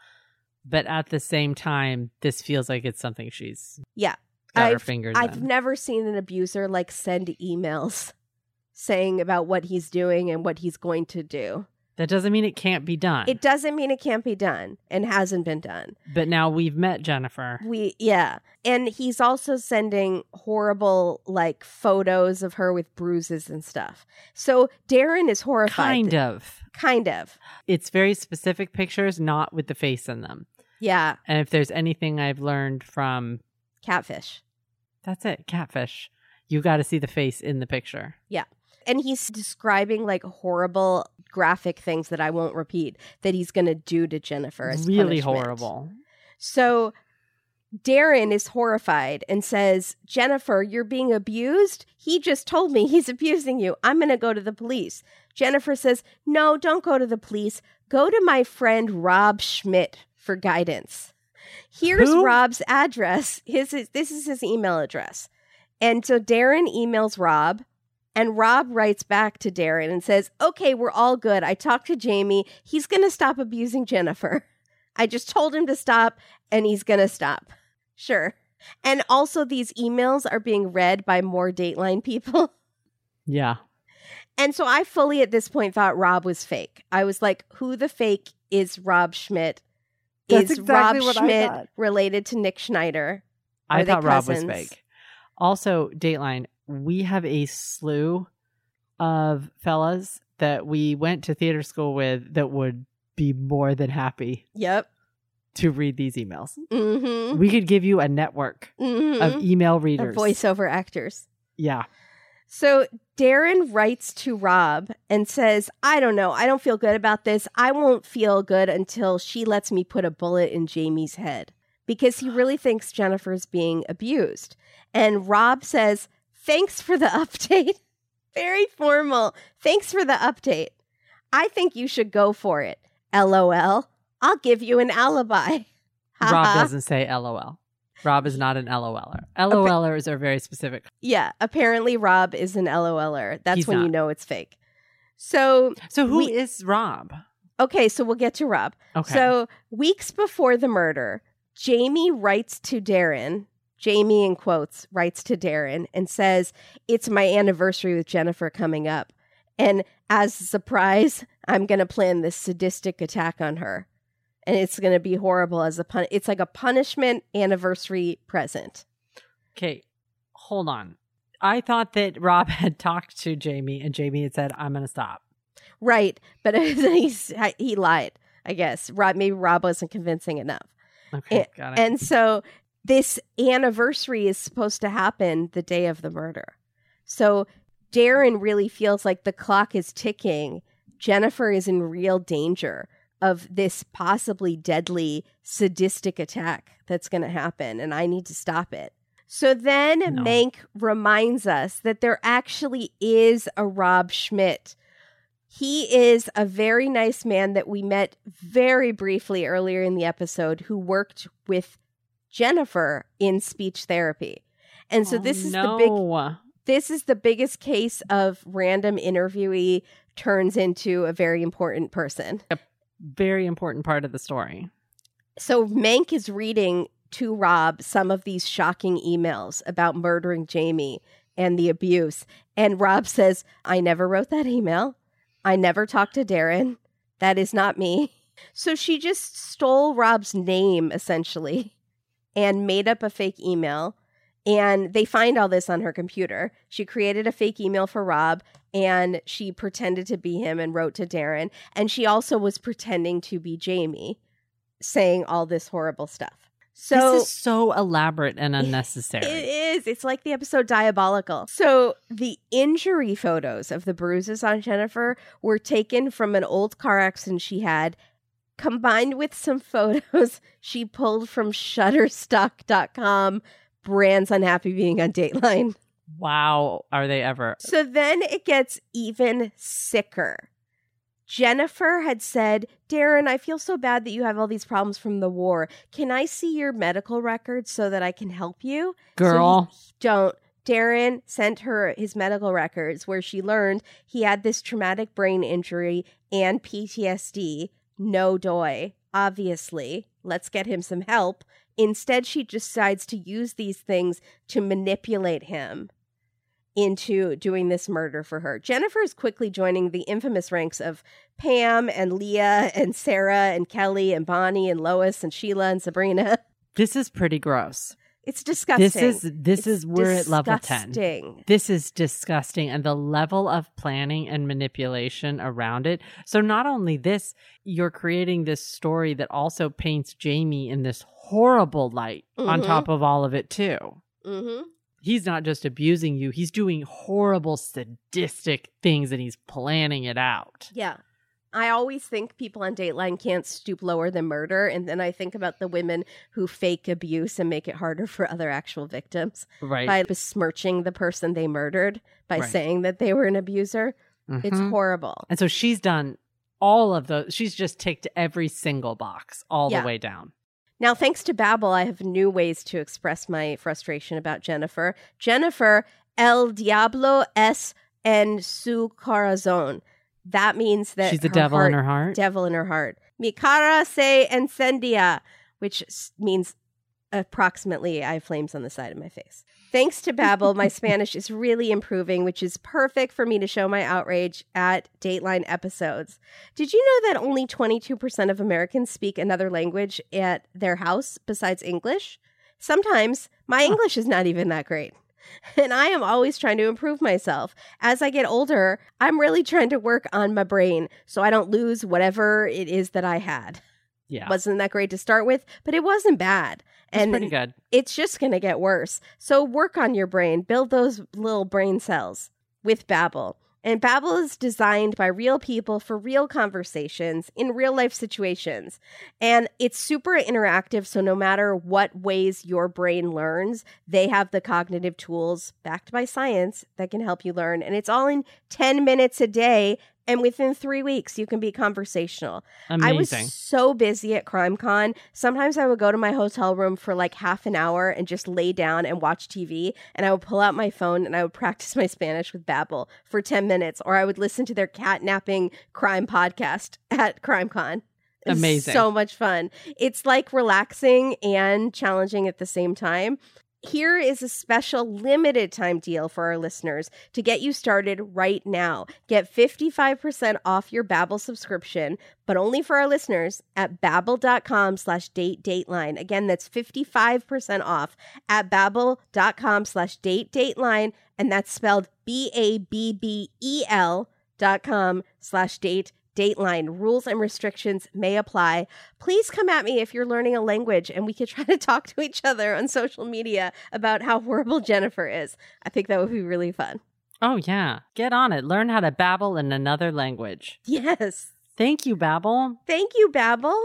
But at the same time, this feels like it's something she's Yeah. got I've- fingers I've in. never seen an abuser like send emails saying about what he's doing and what he's going to do. That doesn't mean it can't be done. It doesn't mean it can't be done and hasn't been done. but now we've met Jennifer. We yeah. And he's also sending horrible like photos of her with bruises and stuff. So Darren is horrified. Kind of. Kind of. It's very specific pictures, not with the face in them. Yeah. And if there's anything I've learned from Catfish. that's it, catfish. You got to see the face in the picture. And he's describing like horrible graphic things that I won't repeat that he's going to do to Jennifer. As really punishment. horrible. So Darren is horrified and says, Jennifer, you're being abused. He just told me he's abusing you. I'm going to go to the police. Jennifer says, No, don't go to the police. Go to my friend Rob Schmidt for guidance. Here's Who? Rob's address. His, his this is his email address. And so Darren emails Rob, and Rob writes back to Darren and says, Okay, we're all good. I talked to Jamie. He's going to stop abusing Jennifer. I just told him to stop, and he's going to stop. Sure. And also, these emails are being read by more Dateline people. Yeah. And so I fully at this point thought Rob was fake. I was like, who the fake is Rob Schmidt? That's is exactly Rob Schmidt related to Nick Schneider? I Are they thought Rob was fake. Also, Dateline, we have a slew of fellas that we went to theater school with that would be more than happy Yep. to read these emails. Mm-hmm. We could give you a network mm-hmm. of email Of readers. voiceover actors. Yeah. So Darren writes to Rob and says, I don't know. I don't feel good about this. I won't feel good until she lets me put a bullet in Jamie's head because he really thinks Jennifer's being abused. And Rob says, Thanks for the update. Very formal. Thanks for the update. I think you should go for it. LOL. I'll give you an alibi. Rob doesn't say LOL. Rob is not an LOLer. LOLers are very specific. Yeah, apparently Rob is an LOLer. That's He's when you know it's fake. So So who We- is Rob? Okay, so we'll get to Rob. Okay. So, weeks before the murder, Jamie writes to Darren, Jamie in quotes, writes to Darren and says, It's my anniversary with Jennifer coming up. And as a surprise, I'm going to plan this sadistic attack on her. And it's going to be horrible as a pun. It's like a punishment anniversary present. okay, hold on. I thought that Rob had talked to Jamie and Jamie had said, I'm going to stop. Right, but he's he lied. I guess Rob maybe Rob wasn't convincing enough. Okay, got it. And so this anniversary is supposed to happen the day of the murder. So Darren really feels like the clock is ticking. Jennifer is in real danger of this possibly deadly sadistic attack that's going to happen, and I need to stop it. So then No. Mank reminds us that there actually is a Rob Schmidt. He is a very nice man that we met very briefly earlier in the episode who worked with Jennifer in speech therapy. And so Oh, this is the big oh, this is the biggest case of random interviewee turns into a very important person. A very important part of the story. So Mank is reading to Rob some of these shocking emails about murdering Jamie and the abuse. And Rob says, I never wrote that email. I never talked to Darren. That is not me. So she just stole Rob's name essentially and made up a fake email. And they find all this on her computer. She created a fake email for Rob and she pretended to be him and wrote to Darren. And she also was pretending to be Jamie, saying all this horrible stuff. So this is so elaborate and unnecessary. it is. It's like the episode Diabolical. So the injury photos of the bruises on Jennifer were taken from an old car accident she had, combined with some photos she pulled from Shutterstock.com. Brands unhappy being on Dateline. wow, are they ever? So then it gets even sicker. Jennifer had said, Darren, I feel so bad that you have all these problems from the war. Can I see your medical records so that I can help you? Girl, don't. Darren sent her his medical records where she learned he had this traumatic brain injury and PTSD. No doy, obviously. Let's get him some help. Instead, she decides to use these things to manipulate him into doing this murder for her. Jennifer is quickly joining the infamous ranks of Pam and Leah and Sarah and Kelly and Bonnie and Lois and Sheila and Sabrina. this is pretty gross. It's disgusting. This is this It's is we're at level 10. This is disgusting and the level of planning and manipulation around it. So not only this, you're creating this story that also paints Jamie in this horrible light on Mhm. top of all of it too. Mm-hmm. He's not just abusing you, he's doing horrible sadistic things and he's planning it out. Yeah. I always think people on Dateline can't stoop lower than murder. And then I think about the women who fake abuse and make it harder for other actual victims Right. by besmirching the person they murdered by Right. saying that they were an abuser. It's Mhm. horrible. And so she's done all of those. She's just ticked every single box all Yeah. the way down. Now, thanks to Babbel, I have new ways to express my frustration about Jennifer. Jennifer, El Diablo es en su corazón. That means that she's a devil heart in her heart. devil in her heart. Mi cara se incendia, which means approximately I have flames on the side of my face. Thanks to Babbel, my Spanish is really improving, which is perfect for me to show my outrage at Dateline episodes. Did you know that only 22% of Americans speak another language at their house besides English? Sometimes my English is not even that great. And I am always trying to improve myself. As I get older, I'm really trying to work on my brain so I don't lose whatever it is that I had. yeah. Wasn't that great to start with, but it wasn't bad. That's and pretty good. it's just going to get worse. So work on your brain, build those little brain cells with Babbel. And Babbel is designed by real people for real conversations in real life situations. And it's super interactive, so no matter what ways your brain learns, they have the cognitive tools backed by science that can help you learn. And it's all in 10 minutes a day. And within three weeks, you can be conversational. Amazing. I was so busy at CrimeCon. Sometimes I would go to my hotel room for like half an hour and just lay down and watch TV. And I would pull out my phone and I would practice my Spanish with Babbel for 10 minutes. Or I would listen to their cat napping crime podcast at CrimeCon. Amazing. So much fun. It's like relaxing and challenging at the same time. Here is a special limited time deal for our listeners to get you started right now. Get 55% off your Babbel subscription, but only for our listeners at babbel.com slash date dateline. Again, that's 55% off at babbel.com slash date dateline. And that's spelled B-A-B-B-E-L dot com slash date dateline rules and restrictions may apply please come at me if you're learning a language and we could try to talk to each other on social media about how horrible jennifer is i think that would be really fun Oh, yeah. Get on it. Learn how to babble in another language. yes Thank you, Babbel. thank you Babbel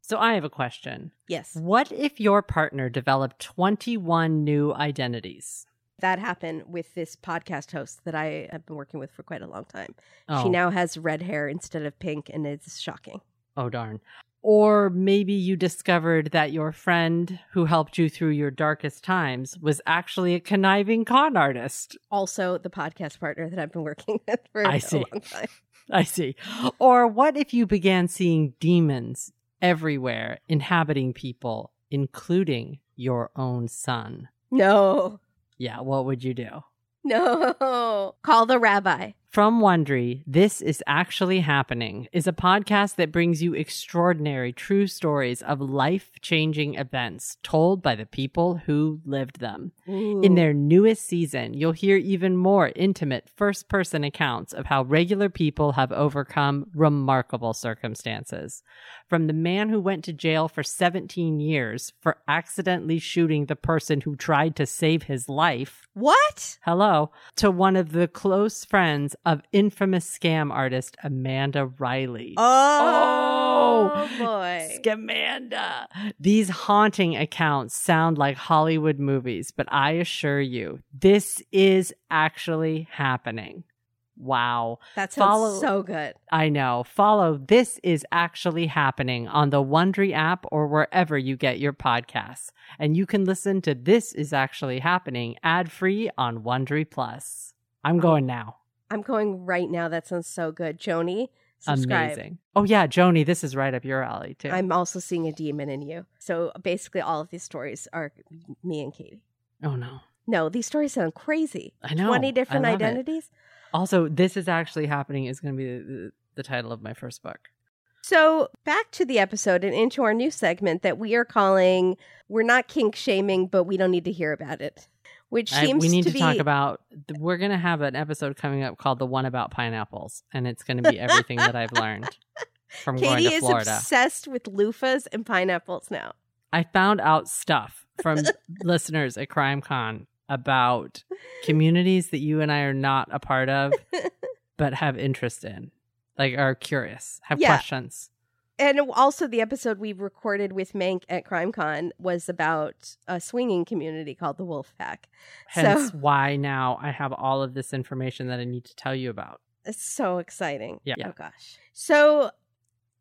So, I have a question. yes What if your partner developed 21 new identities? That happened with this podcast host that i have been working with for quite a long time Oh, she now has red hair instead of pink and it's shocking oh, darn. Or maybe you discovered that your friend who helped you through your darkest times was actually a conniving con artist. also the podcast partner that i've been working with for I a see. long time I see. Or what if you began seeing demons everywhere inhabiting people, including your own son? no Yeah, what would you do? No. Call the rabbi. From Wondery, This Is Actually Happening is a podcast that brings you extraordinary true stories of life changing events told by the people who lived them. In their newest season, you'll hear even more intimate first person accounts of how regular people have overcome remarkable circumstances. From the man who went to jail for 17 years for accidentally shooting the person who tried to save his life. What? Hello. To one of the close friends of infamous scam artist Amanda Riley. Oh, oh boy. Scamanda. These haunting accounts sound like Hollywood movies, but I assure you, this is actually happening. Wow. That sounds Follow- so good. I know. Follow This Is Actually Happening on the Wondery app or wherever you get your podcasts. And you can listen to This Is Actually Happening ad free on Wondery Plus. I'm oh. going now. I'm going right now. That sounds so good. Joni, subscribe. Amazing. Oh, yeah, Joni, this is right up your alley, too. I'm also seeing a demon in you. So basically, all of these stories are me and Katie. oh, no. No, these stories sound crazy. I know. 20 I different identities. it. Also, This Is Actually Happening is going to be the, the, title of my first book. So back to the episode and into our new segment that we are calling We're Not Kink Shaming, but we don't need to hear about it. Which I- seems we need to, be talk about. We're going to have an episode coming up called "The One About Pineapples," and it's going to be everything that I've learned from Katie going to Florida. is Florida. obsessed with loofahs and pineapples now. I found out stuff from listeners at Crime Con about communities that you and I are not a part of, but have interest in, like are curious, have Yeah. questions. And also, the episode we recorded with Mank at CrimeCon was about a swinging community called the Wolf Pack. Hence, So why now I have all of this information that I need to tell you about. it's so exciting. Yeah. Oh, gosh. So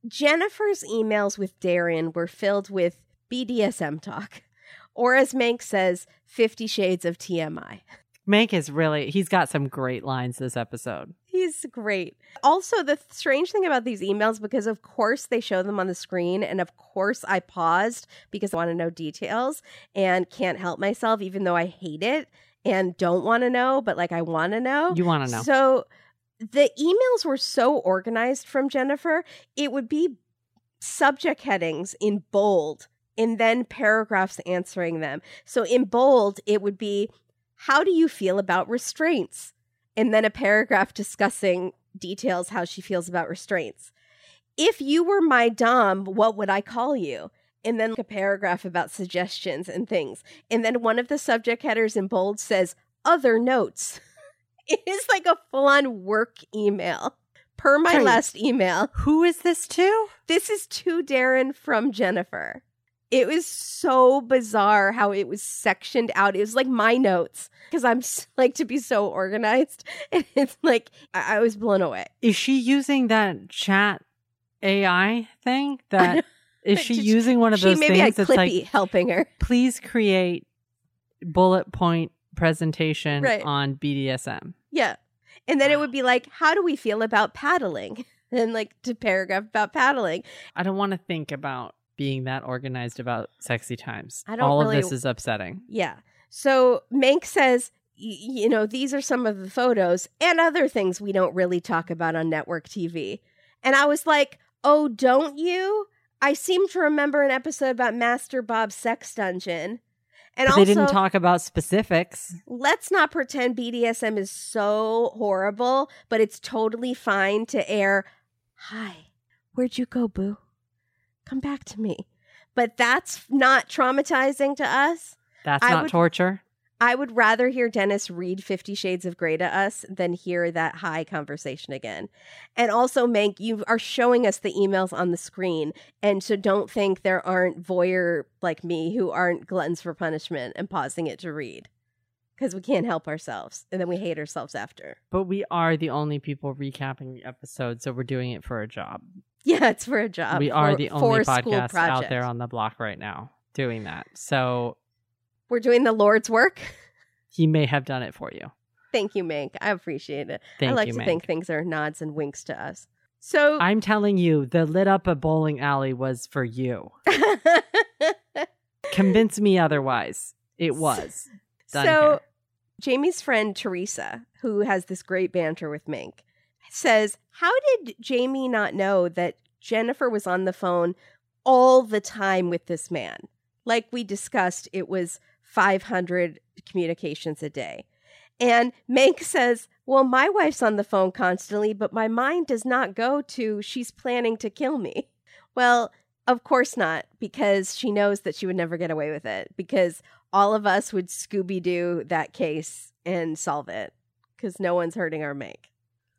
Jennifer's emails with Darren were filled with BDSM talk, or as Mank says, 50 Shades of TMI. Mank is really, he's got some great lines this episode. He's great. Also, the th- strange thing about these emails, because of course they show them on the screen, and of course I paused because I want to know details and can't help myself, even though I hate it and don't want to know, but like I want to know. You want to know. So the emails were so organized from Jennifer, it would be subject headings in bold and then paragraphs answering them. So in bold, it would be, How do you feel about restraints? And then a paragraph discussing details how she feels about restraints. If you were my Dom, what would I call you? And then a paragraph about suggestions and things. And then one of the subject headers in bold says, Other notes. It is like a full on work email. Per my Sorry. last email, Who is this to? this is to Darren from Jennifer. It was so bizarre how it was sectioned out. It was like my notes because I'm like to be so organized. And it's like I, I was blown away. Is she using that chat AI thing? That is she using one of those maybe things that's Clippy like, helping her. please create bullet point presentation Right. on BDSM. Yeah. And then it would ah. be like, how do we feel about paddling? And like to paragraph about paddling. I don't want to think about being that organized about sexy times. I don't All really- of this is upsetting. Yeah. So Mank says, y- you know, these are some of the photos and other things we don't really talk about on network TV. And I was like, oh, don't you? I seem to remember an episode about Master Bob's sex dungeon. And also, they didn't talk about specifics. let's not pretend BDSM is so horrible, but it's totally fine to air, Hi, where'd you go, boo? Come back to me. But that's not traumatizing to us. That's I not would- torture. I would rather hear Dennis read Fifty Shades of Grey to us than hear that high conversation again. And also, Mank, you are showing us the emails on the screen. And so don't think there aren't voyeur like me who aren't gluttons for punishment and pausing it to read because we can't help ourselves. And then we hate ourselves after. But we are the only people recapping the episode, so we're doing it for a job. Yeah, it's for a job. we are the only podcast out there on the block right now doing that. So We're doing the Lord's work. he may have done it for you. Thank you, Mank. I appreciate it. Thank I like you, to Mank. think things are nods and winks to us. So I'm telling you, the lit up a bowling alley was for you. Convince me otherwise. It was. So here. Jamie's friend Teresa, who has this great banter with Mank, says, How did Jamie not know that Jennifer was on the phone all the time with this man? Like we discussed, it was 500 communications a day. And Mank says, Well, my wife's on the phone constantly, but my mind does not go to she's planning to kill me. Well, of course not, because she knows that she would never get away with it, because all of us would Scooby Doo that case and solve it, because no one's hurting our Mank.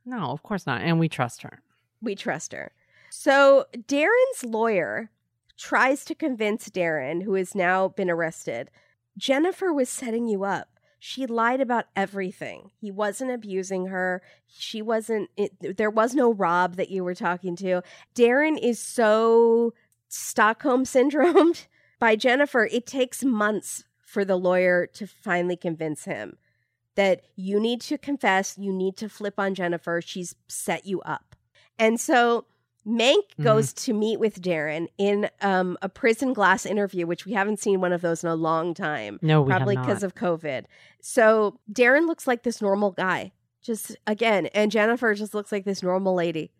No, of course not. And we trust her. We trust her. So Darren's lawyer tries to convince Darren, who has now been arrested, Jennifer was setting you up. She lied about everything. He wasn't abusing her. She wasn't, it, there was no Rob that you were talking to. Darren is so Stockholm syndromed by Jennifer. It takes months for the lawyer to finally convince him that you need to confess, you need to flip on Jennifer. She's set you up. And so Mank Mhm. goes to meet with Darren in um, a prison glass interview, which we haven't seen one of those in a long time, No, we probably because of COVID. So Darren looks like this normal guy, just again, and Jennifer just looks like this normal lady.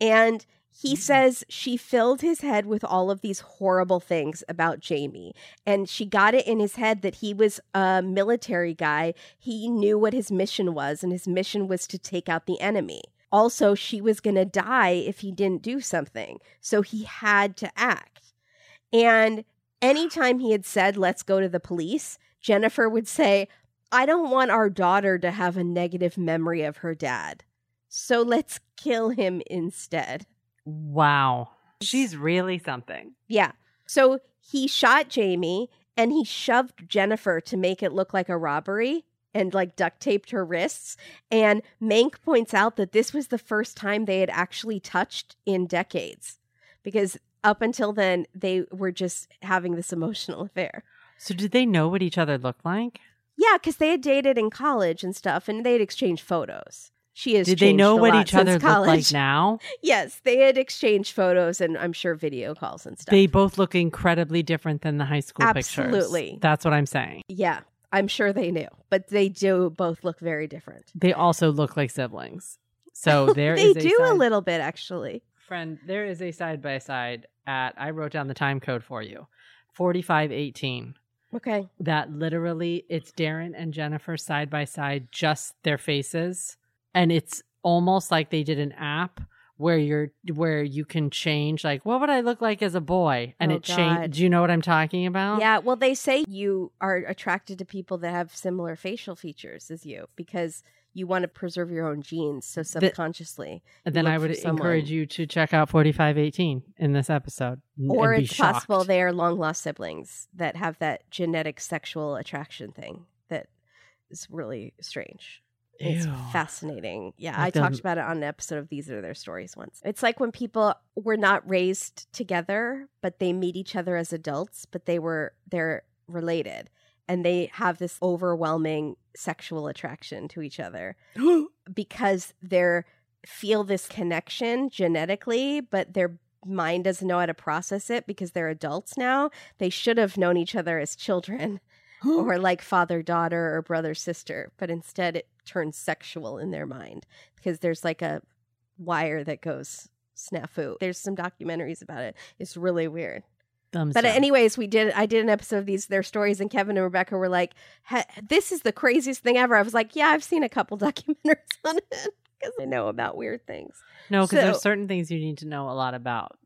And he Mm. says she filled his head with all of these horrible things about Jamie. And she got it in his head that he was a military guy. He knew what his mission was, and his mission was to take out the enemy. Also, she was going to die if he didn't do something. So he had to act. And anytime he had said, let's go to the police, Jennifer would say, I don't want our daughter to have a negative memory of her dad. So let's kill him instead. Wow. She's really something. Yeah. So he shot Jamie and he shoved Jennifer to make it look like a robbery and like duct taped her wrists. And Mank points out that this was the first time they had actually touched in decades because up until then they were just having this emotional affair. So did they know what each other looked like? Yeah, because they had dated in college and stuff and they had exchanged photos. She has Did they know what each other looked like now? Yes, they had exchanged photos and I'm sure video calls and stuff. They both look incredibly different than the high school Absolutely. pictures. Absolutely, that's what I'm saying. Yeah, I'm sure they knew, but they do both look very different. They also look like siblings. So there they is do a side- little bit, actually. friend. There is a side by side at. I wrote down the time code for you, forty five eighteen. Okay. That literally, it's Darren and Jennifer side by side, just their faces, and it's almost like they did an app where you're where you can change like what would I look like as a boy, and Oh, it changed. Do you know what I'm talking about? Yeah, well, they say you are attracted to people that have similar facial features as you because you want to preserve your own genes. So subconsciously, And then I would encourage you to check out 4518 in this episode. or it's possible they are long lost siblings that have that genetic sexual attraction thing that is really strange. It's Ew. fascinating. Yeah, Like I talked about it on an episode of These Are Their Stories once. It's like when people were not raised together, but they meet each other as adults, but they were they're related and they have this overwhelming sexual attraction to each other because they're feel this connection genetically, but their mind doesn't know how to process it because they're adults now. They should have known each other as children or like father daughter or brother sister, but instead it turns sexual in their mind because there's like a wire that goes snafu. There's some documentaries about it. It's really weird. Thumbs But anyways, we did. I did an episode of these their stories, and Kevin and Rebecca were like, "This is the craziest thing ever." I was like, "Yeah, I've seen a couple documentaries on it because I know about weird things." no, because so- there's certain things you need to know a lot about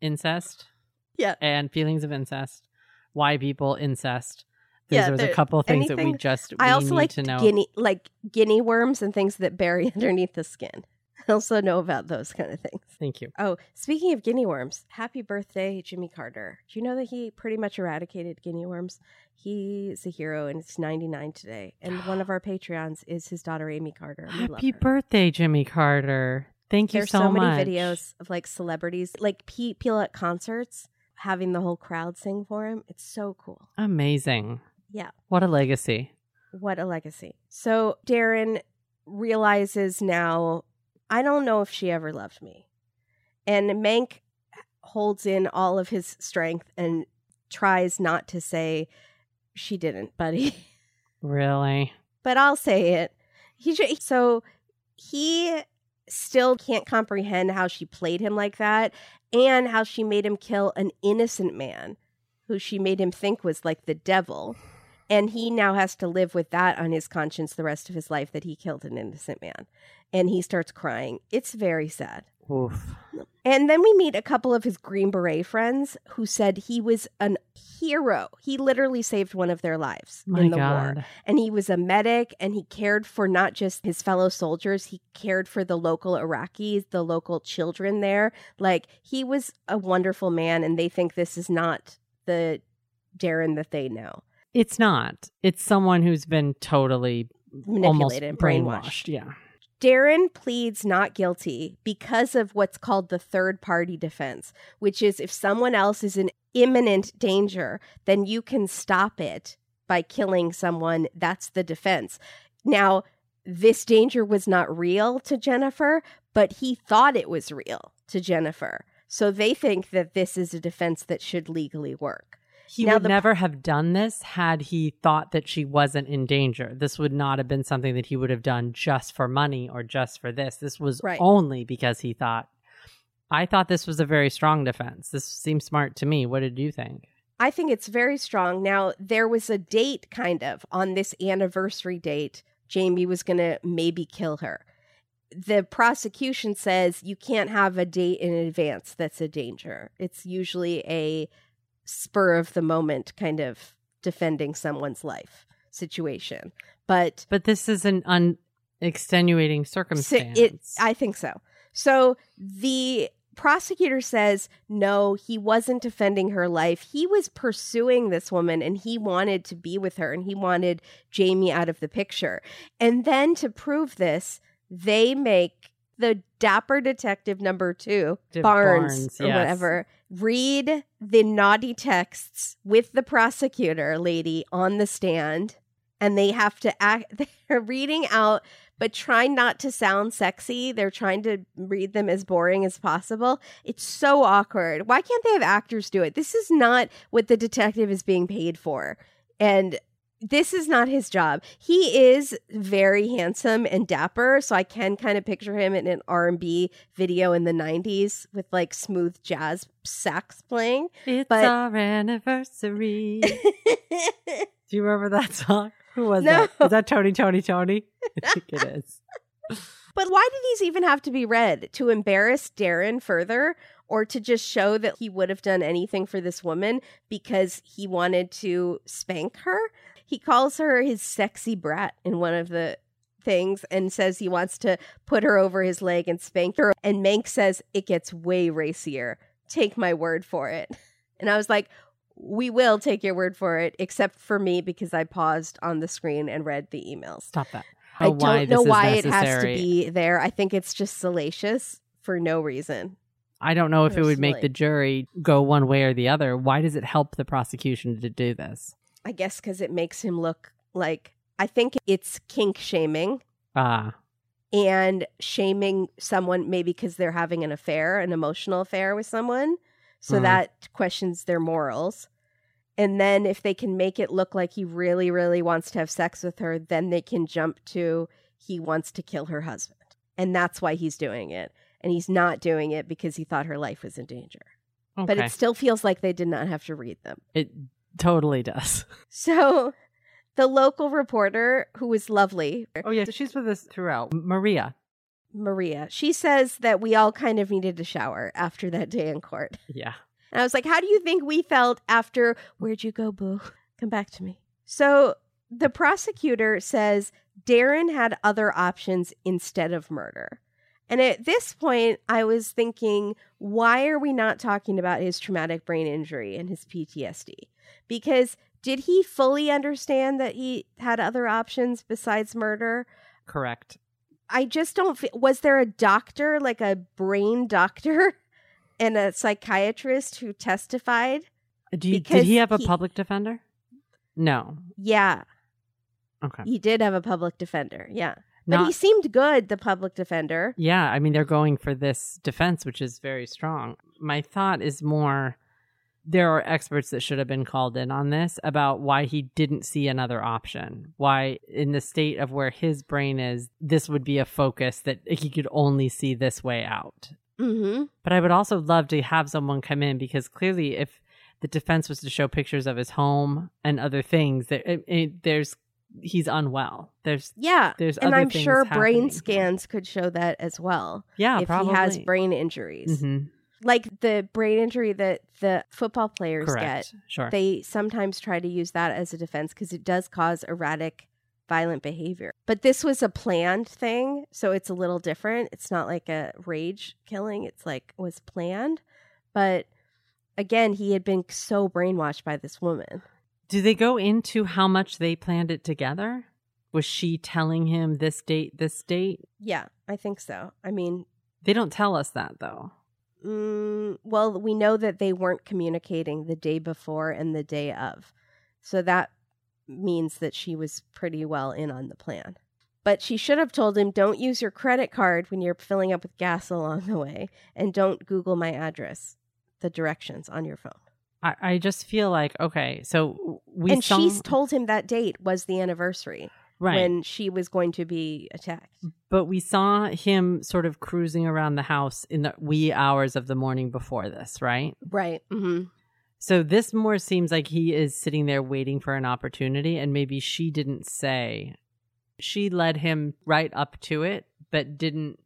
incest. Yeah. and feelings of incest, why people incest. There's, Yeah, there's a couple of things that we just we I also need like to know. guinea, like guinea worms and things that bury underneath the skin. I also know about those kind of things. Thank you. Oh, speaking of guinea worms, happy birthday, Jimmy Carter. Do you know that he pretty much eradicated guinea worms? He's a hero and it's 99 today. And one of our Patreons is his daughter, Amy Carter. Happy birthday, Jimmy Carter. Thank you There's so, so, many videos of like celebrities, like P- people at concerts having the whole crowd sing for him. It's so cool. Amazing. Yeah. What a legacy. What a legacy. So Darren realizes now, I don't know if she ever loved me. And Mank holds in all of his strength and tries not to say, she didn't, buddy. Really? but I'll say it. He ju- so he still can't comprehend how she played him like that and how she made him kill an innocent man who she made him think was like the devil. And he now has to live with that on his conscience the rest of his life that he killed an innocent man. And he starts crying. It's very sad. Oof. And then we meet a couple of his Green Beret friends who said he was an hero. He literally saved one of their lives My in the war and he was a medic and he cared for not just his fellow soldiers he cared for the local iraqis the local children there like he was a wonderful man and they think this is not the darren that they know It's not. It's someone who's been totally almost brainwashed. brainwashed Yeah. Darren pleads not guilty because of what's called the third party defense, which is if someone else is in imminent danger, then you can stop it by killing someone. That's the defense. Now, this danger was not real to Jennifer, but he thought it was real to Jennifer. So they think that this is a defense that should legally work. He Now would the- never have done this had he thought that she wasn't in danger. This would not have been something that he would have done just for money or just for this. This was Right. only because he thought. I thought this was a very strong defense. This seems smart to me. What did you think? I think it's very strong. Now, there was a date kind of on this anniversary date. Jamie was going to maybe kill her. The prosecution says you can't have a date in advance that's a danger. It's usually a spur of the moment kind of defending someone's life situation. But But this is an unextenuating so circumstance. it I think so. So the prosecutor says no, he wasn't defending her life. He was pursuing this woman and he wanted to be with her and he wanted Jamie out of the picture. And then to prove this, they make the dapper detective number 2 De- Barnes, Barnes, or yes. whatever read the naughty texts with the prosecutor lady on the stand and they have to act they're reading out but trying not to sound sexy. They're trying to read them as boring as possible. It's so awkward. Why can't they have actors do it? This is not what the detective is being paid for. And this is not his job. He is very handsome and dapper, so I can kind of picture him in an R&B video in the 90s with like smooth jazz sax playing. It's but- our anniversary. Do you remember that song? Who was No. that? Is that Tony, Tony, Tony? I think it is. But why did these even have to be read? To embarrass Darren further or to just show that he would have done anything for this woman because he wanted to spank her? He calls her his sexy brat in one of the things and says he wants to put her over his leg and spank her. And Mank says it gets way racier. Take my word for it. And I was like, we will take your word for it, except for me because I paused on the screen and read the emails. Stop that. I Oh, why don't know why it has to be there. I think it's just salacious for no reason. I don't know if it would make the jury go one way or the other. Why does it help the prosecution to do this? I guess because it makes him look like I think it's kink shaming Ah, and shaming someone maybe because they're having an affair, an emotional affair with someone. So Mhm. that questions their morals. And then if they can make it look like he really, really wants to have sex with her, then they can jump to he wants to kill her husband. And that's why he's doing it. And he's not doing it because he thought her life was in danger. Okay. but it still feels like they did not have to read them. it totally does. So the local reporter, who was lovely, Oh yeah, she's with us throughout. Maria. Maria, she says that we all kind of needed a shower after that day in court. Yeah. And I was like, how do you think we felt after Where'd you go, boo? Come back to me. So the prosecutor says Darren had other options instead of murder. And at this point, I was thinking, why are we not talking about his traumatic brain injury and his PTSD? Because did he fully understand that he had other options besides murder? Correct. I just don't. fe- Was there a doctor, like a brain doctor, and a psychiatrist who testified? Do you, did he have a he- public defender? No. Yeah, Okay. he did have a public defender. Yeah, but he seemed good, the public defender. yeah, I mean they're going for this defense which is very strong. My thought is more there are experts that should have been called in on this about why he didn't see another option. Why in the state of where his brain is, this would be a focus that he could only see this way out. Mm-hmm. But I would also love to have someone come in because clearly, if the defense was to show pictures of his home and other things, there, it, it- there's he's unwell. There's Yeah, there's and I'm sure brain scans could show that as well. Yeah, if probably. he has brain injuries, Mhm. Like the brain injury that the football players Correct. get, Sure. they sometimes try to use that as a defense because it does cause erratic violent behavior but this was a planned thing so it's a little different it's not like a rage killing it's like was planned but again he had been so brainwashed by this woman Do they go into how much they planned it together? Was she telling him this date, this date? yeah i think so i mean They don't tell us that though. Mm, well we know that they weren't communicating the day before and the day of. So that means that she was pretty well in on the plan. But she should have told him don't use your credit card when you're filling up with gas along the way and don't google my address the directions on your phone. I, I just feel like okay, so we and saw, she's told him that date was the anniversary right, when she was going to be attacked but we saw him sort of cruising around the house in the wee hours of the morning before this, right? right mm-hmm. So this more seems like he is sitting there waiting for an opportunity, and maybe she didn't say. She led him right up to it, but didn't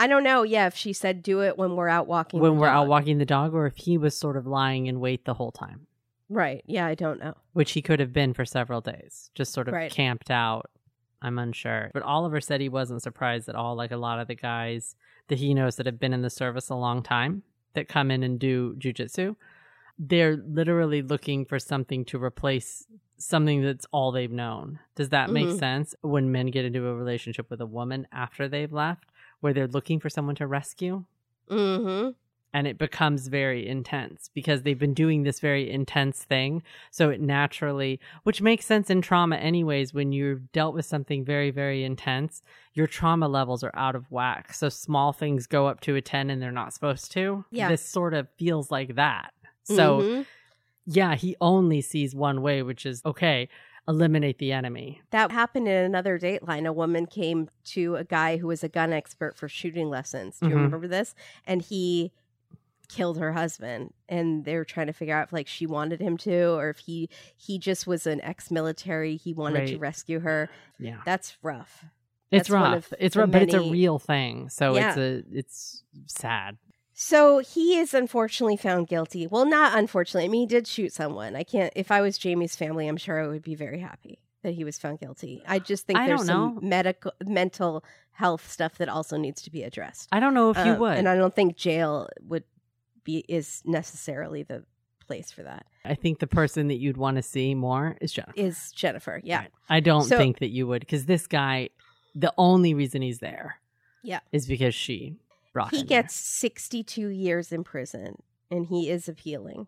i don't know yeah if she said do it when we're out walking when we're out walking the dog, or if he was sort of lying in wait the whole time, right yeah i don't know which he could have been for several days, just sort of Right. camped out. I'm unsure. But Oliver said he wasn't surprised at all, like a lot of the guys that he knows that have been in the service a long time that come in and do jujitsu. They're literally looking for something to replace something that's all they've known. Does that make Mhm. sense? When men get into a relationship with a woman after they've left, where they're looking for someone to rescue? mm-hmm and it becomes very intense because they've been doing this very intense thing. So it naturally, which makes sense in trauma, anyways, when you've dealt with something very, very intense, your trauma levels are out of whack. So small things go up to a 10 and they're not supposed to. Yeah. This sort of feels like that. So, Mhm. yeah, he only sees one way, which is okay, eliminate the enemy. That happened in another Dateline. A woman came to a guy who was a gun expert for shooting lessons. Do you Mhm. remember this? And he killed her husband and they were trying to figure out if like she wanted him to or if he he just was an ex-military he wanted to rescue her Yeah. that's rough It's That's rough. It's rough, but it's a real thing. So it's a it's sad. so he is unfortunately found guilty well not unfortunately i mean he did shoot someone i can't if i was jamie's family i'm sure i would be very happy that he was found guilty i just think I there's some know. medical mental health stuff that also needs to be addressed I don't know if you Um, would. And I don't think jail would be is necessarily the place for that. I think the person that you'd want to see more is Jennifer. Is Jennifer? Yeah, Right. I don't So- think that you would because this guy, the only reason he's there, Yeah. is because she brought he there. gets sixty-two years in prison, and he is appealing.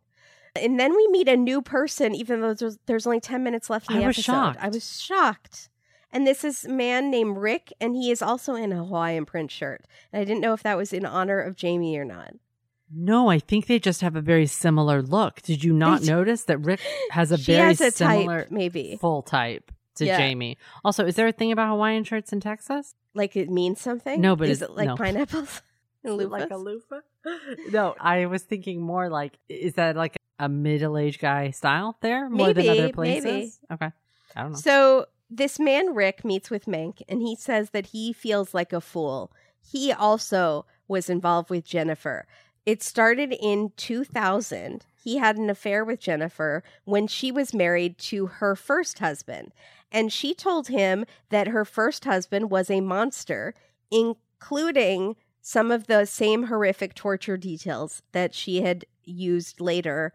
And then we meet a new person, even though there's, there's only ten minutes left in I the was episode. shocked. I was shocked. And this is a man named Rick, and he is also in a Hawaiian print shirt. And I didn't know if that was in honor of Jamie or not. No, I think they just have a very similar look. Did you not notice that Rick has a she very has a similar type, maybe full type to Yeah. Jamie? Also, is there a thing about Hawaiian shirts in Texas? like it means something. No, but is it like no. pineapples? like a loofah? no, I was thinking more like, is that like a middle aged guy style there more Maybe, than other places? maybe. Okay. I don't know. So this man Rick meets with Mank and he says that he feels like a fool. He also was involved with Jennifer. It started in 2000. He had an affair with Jennifer when she was married to her first husband. And she told him that her first husband was a monster, including some of the same horrific torture details that she had used later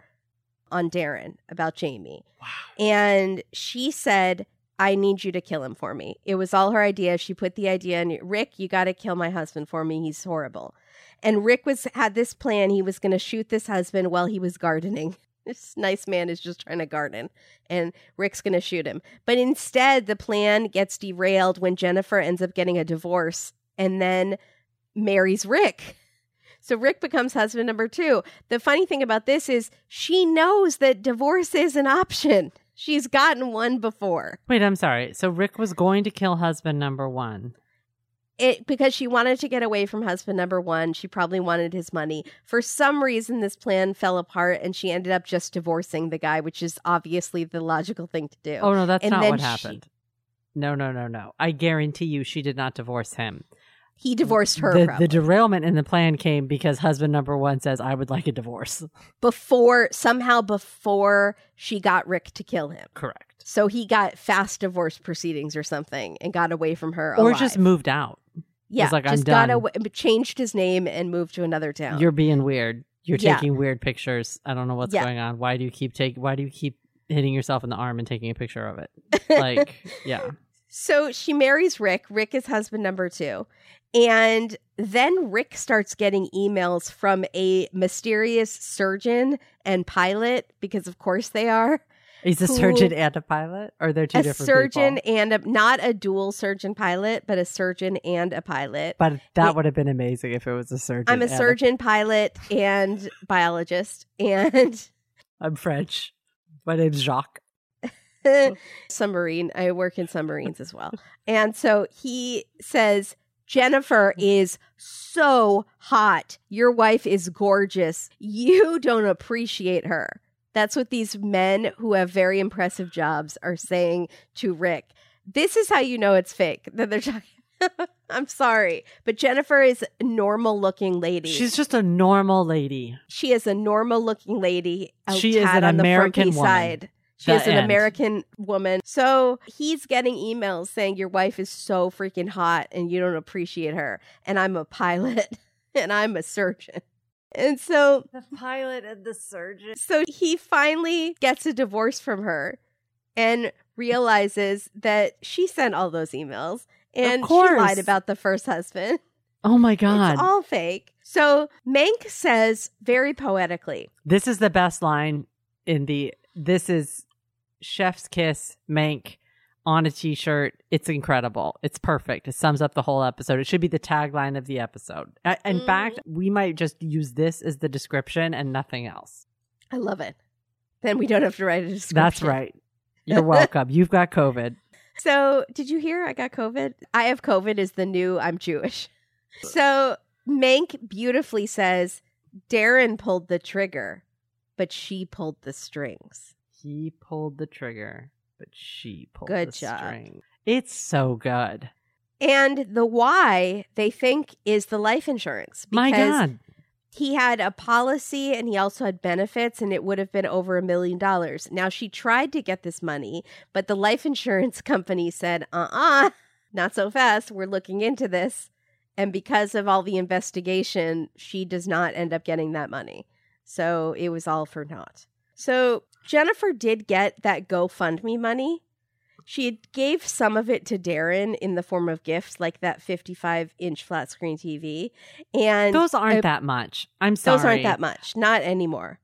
on Darren about Jamie. wow. And she said, I need you to kill him for me. It was all her idea. She put the idea in Rick, you got to kill my husband for me. He's horrible. And Rick was had this plan. He was going to shoot this husband while he was gardening. This nice man is just trying to garden and Rick's going to shoot him. But instead, the plan gets derailed when Jennifer ends up getting a divorce and then marries Rick. So Rick becomes husband number two. The funny thing about this is she knows that divorce is an option. She's gotten one before. Wait, I'm sorry. So Rick was going to kill husband number one. It because she wanted to get away from husband number one. She probably wanted his money. For some reason, this plan fell apart, and she ended up just divorcing the guy, which is obviously the logical thing to do. Oh, no, that's And not then what she- happened. No, no, no, no. I guarantee you she did not divorce him. he divorced her The, the derailment in the plan came because husband number one says, I would like a divorce. before somehow before she got Rick to kill him. Correct. So he got fast divorce proceedings or something and got away from her. Or alive. just moved out. yeah, like, I'm just got done. away, changed his name and moved to another town. You're being weird. You're Yeah. taking weird pictures. I don't know what's Yeah. going on. Why do you keep take why do you keep hitting yourself in the arm and taking a picture of it? Like, yeah. So she marries Rick. Rick is husband number two. And then Rick starts getting emails from a mysterious surgeon and pilot, because of course they are. He's a surgeon and a pilot? Or they're two a different surgeon people? and a, not a dual surgeon pilot, but a surgeon and a pilot. But that It- would have been amazing if it was a surgeon. I'm a surgeon, pilot, and biologist, and I'm French. My name's Jacques. submarine. I work in submarines as well. And so he says, Jennifer is so hot. Your wife is gorgeous. You don't appreciate her. That's what these men who have very impressive jobs are saying to Rick. This is how you know it's fake that they're talking. I'm sorry, but Jennifer is a normal looking lady. She's just a normal lady. she is a normal looking lady. She is an on the American Fergie woman. Side. She The is an end. American woman. So he's getting emails saying your wife is so freaking hot and you don't appreciate her. And I'm a pilot and I'm a surgeon. And so The pilot and the surgeon. so he finally gets a divorce from her and realizes that she sent all those emails and she lied about the first husband. Oh my god. It's all fake. So Mank says very poetically, this is the best line in the this is chef's kiss mank on a t-shirt it's incredible it's perfect it sums up the whole episode it should be the tagline of the episode in Mm. fact we might just use this as the description and nothing else I love it. Then we don't have to write a description. that's right you're welcome you've got covid So, did you hear I got COVID? I have COVID is the new I'm Jewish. So, Mank beautifully says Darren pulled the trigger, but she pulled the strings. he pulled the trigger but she pulled Good the job. string it's so good And the why they think is the life insurance. my god He had a policy and he also had benefits, and it would have been over a million dollars. Now, she tried to get this money, but the life insurance company said, uh uh not so fast. We're looking into this. And because of all the investigation, she does not end up getting that money. So it was all for naught. So Jennifer did get that GoFundMe money. She gave some of it to Darren in the form of gifts, like that 55 inch flat screen TV. And those aren't I- that much i'm sorry those aren't that much. Not anymore.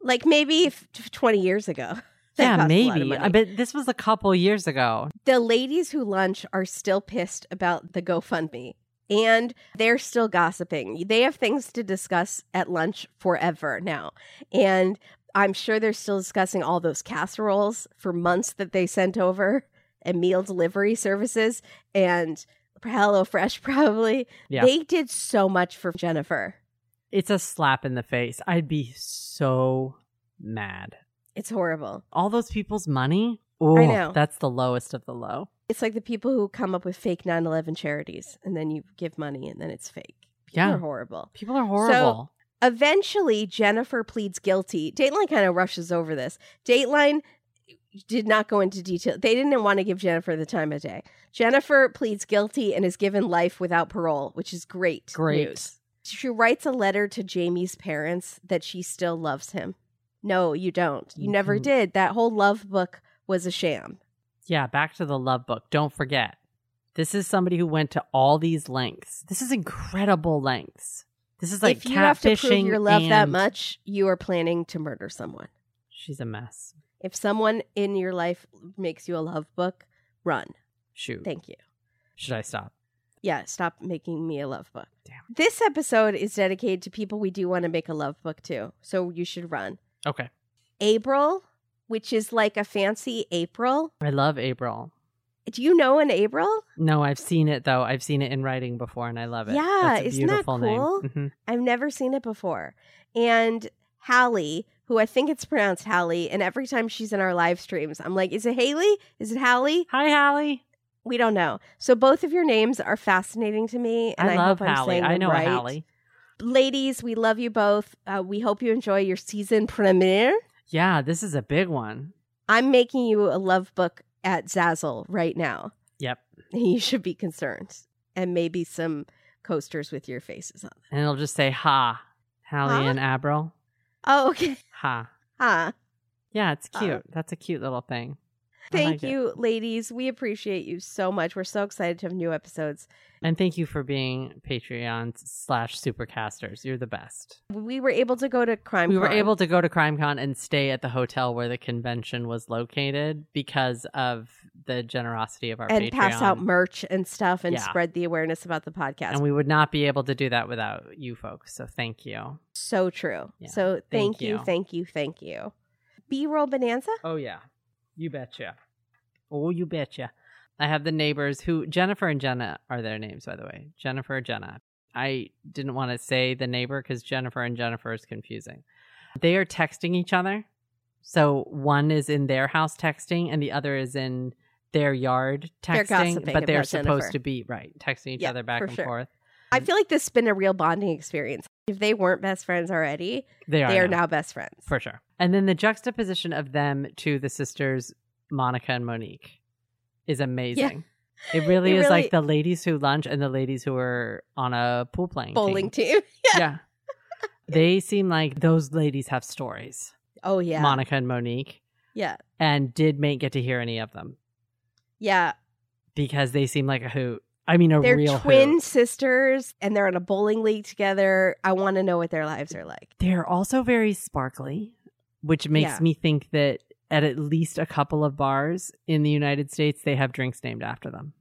Like maybe f- 20 years ago. Yeah cost a lot of maybe But this was a couple years ago the ladies who lunch are still pissed about the GoFundMe and they're still gossiping. They have things to discuss at lunch forever now. And I'm sure they're still discussing all those casseroles for months that they sent over and meal delivery services and Hello Fresh, probably. Yeah. They did so much for Jennifer. It's a slap in the face. I'd be so mad. It's horrible. All those people's money. Oh, know. That's the lowest of the low. It's like the people who come up with fake 9 11 charities and then you give money and then it's fake. People Yeah. are horrible. People are horrible. Eventually, Jennifer pleads guilty. Dateline kind of rushes over this. Dateline did not go into detail. They didn't want to give Jennifer the time of day. Jennifer pleads guilty and is given life without parole, which is great. Great. news. She writes a letter to Jamie's parents that she still loves him. No, you don't. You never Mhm. did. That whole love book was a sham. Yeah, back to the love book. Don't forget. This is somebody who went to all these lengths. This is incredible lengths. This is like if you have to prove your love that much, you are planning to murder someone. She's a mess. If someone in your life makes you a love book, run. Shoot. Thank you. Should I stop? Yeah, stop making me a love book. Damn. This episode is dedicated to people we do want to make a love book to, so you should run. Okay. April, which is like a fancy April. I love April. Do you know an April? No, I've seen it though. I've seen it in writing before and I love it. Yeah, isn't that cool? name. Mhm. I've never seen it before. And Hallie, who I think it's pronounced Hallie, and every time she's in our live streams, I'm like, is it Haley? Is it Hallie? Hi, Hallie. We don't know. So both of your names are fascinating to me, and I, I love hope Hallie. I know right. Hallie. Ladies, we love you both. Uh, we hope you enjoy your season premiere. Yeah, this is a big one. I'm making you a love book at Zazzle right now. Yep. You should be concerned. And maybe some coasters with your faces on. And it'll just say ha. Hallie Huh? and Abril. Oh, okay. Ha. Ha. Yeah, it's Uh, cute. That's a cute little thing. Thank like it. you, ladies. We appreciate you so much. We're so excited to have new episodes. And thank you for being Patreon slash supercasters. You're the best. We were able to go to Crime we were able to go to CrimeCon and stay at the hotel where the convention was located because of the generosity of our and Patreon. pass out merch and stuff and Yeah. spread the awareness about the podcast. and we would not be able to do that without you folks. So thank you. so true. Yeah. So thank, Thank you, you. thank you, thank you. B roll bonanza. Oh yeah, you betcha. Oh, you betcha. I have the neighbors who Jennifer and Jenna are their names, by the way. Jennifer, Jenna. I didn't want to say the neighbor because Jennifer and Jennifer is confusing. They are texting each other. So one is in their house texting, and the other is in their yard They're texting. gossiping but they're supposed Jennifer. to be right texting each Yeah, other back and sure. forth. I feel like this has been a real bonding experience. If they weren't best friends already, They are, they are now. now best friends. for sure. And then the juxtaposition of them to the sisters Monica and Monique is amazing. It really It is really- like the ladies who lunch and the ladies who are on a pool playing Bowling team. team. Yeah. they seem like those ladies have stories. Oh yeah. Monica and Monique. Yeah. And did Mank get to hear any of them? Yeah. Because they seem like a hoot. I mean, a They're real twin hoot. sisters and they're in a bowling league together. I want to know what their lives are like. They're also very sparkly, which makes Yeah. me think that at at least a couple of bars in the United States, they have drinks named after them.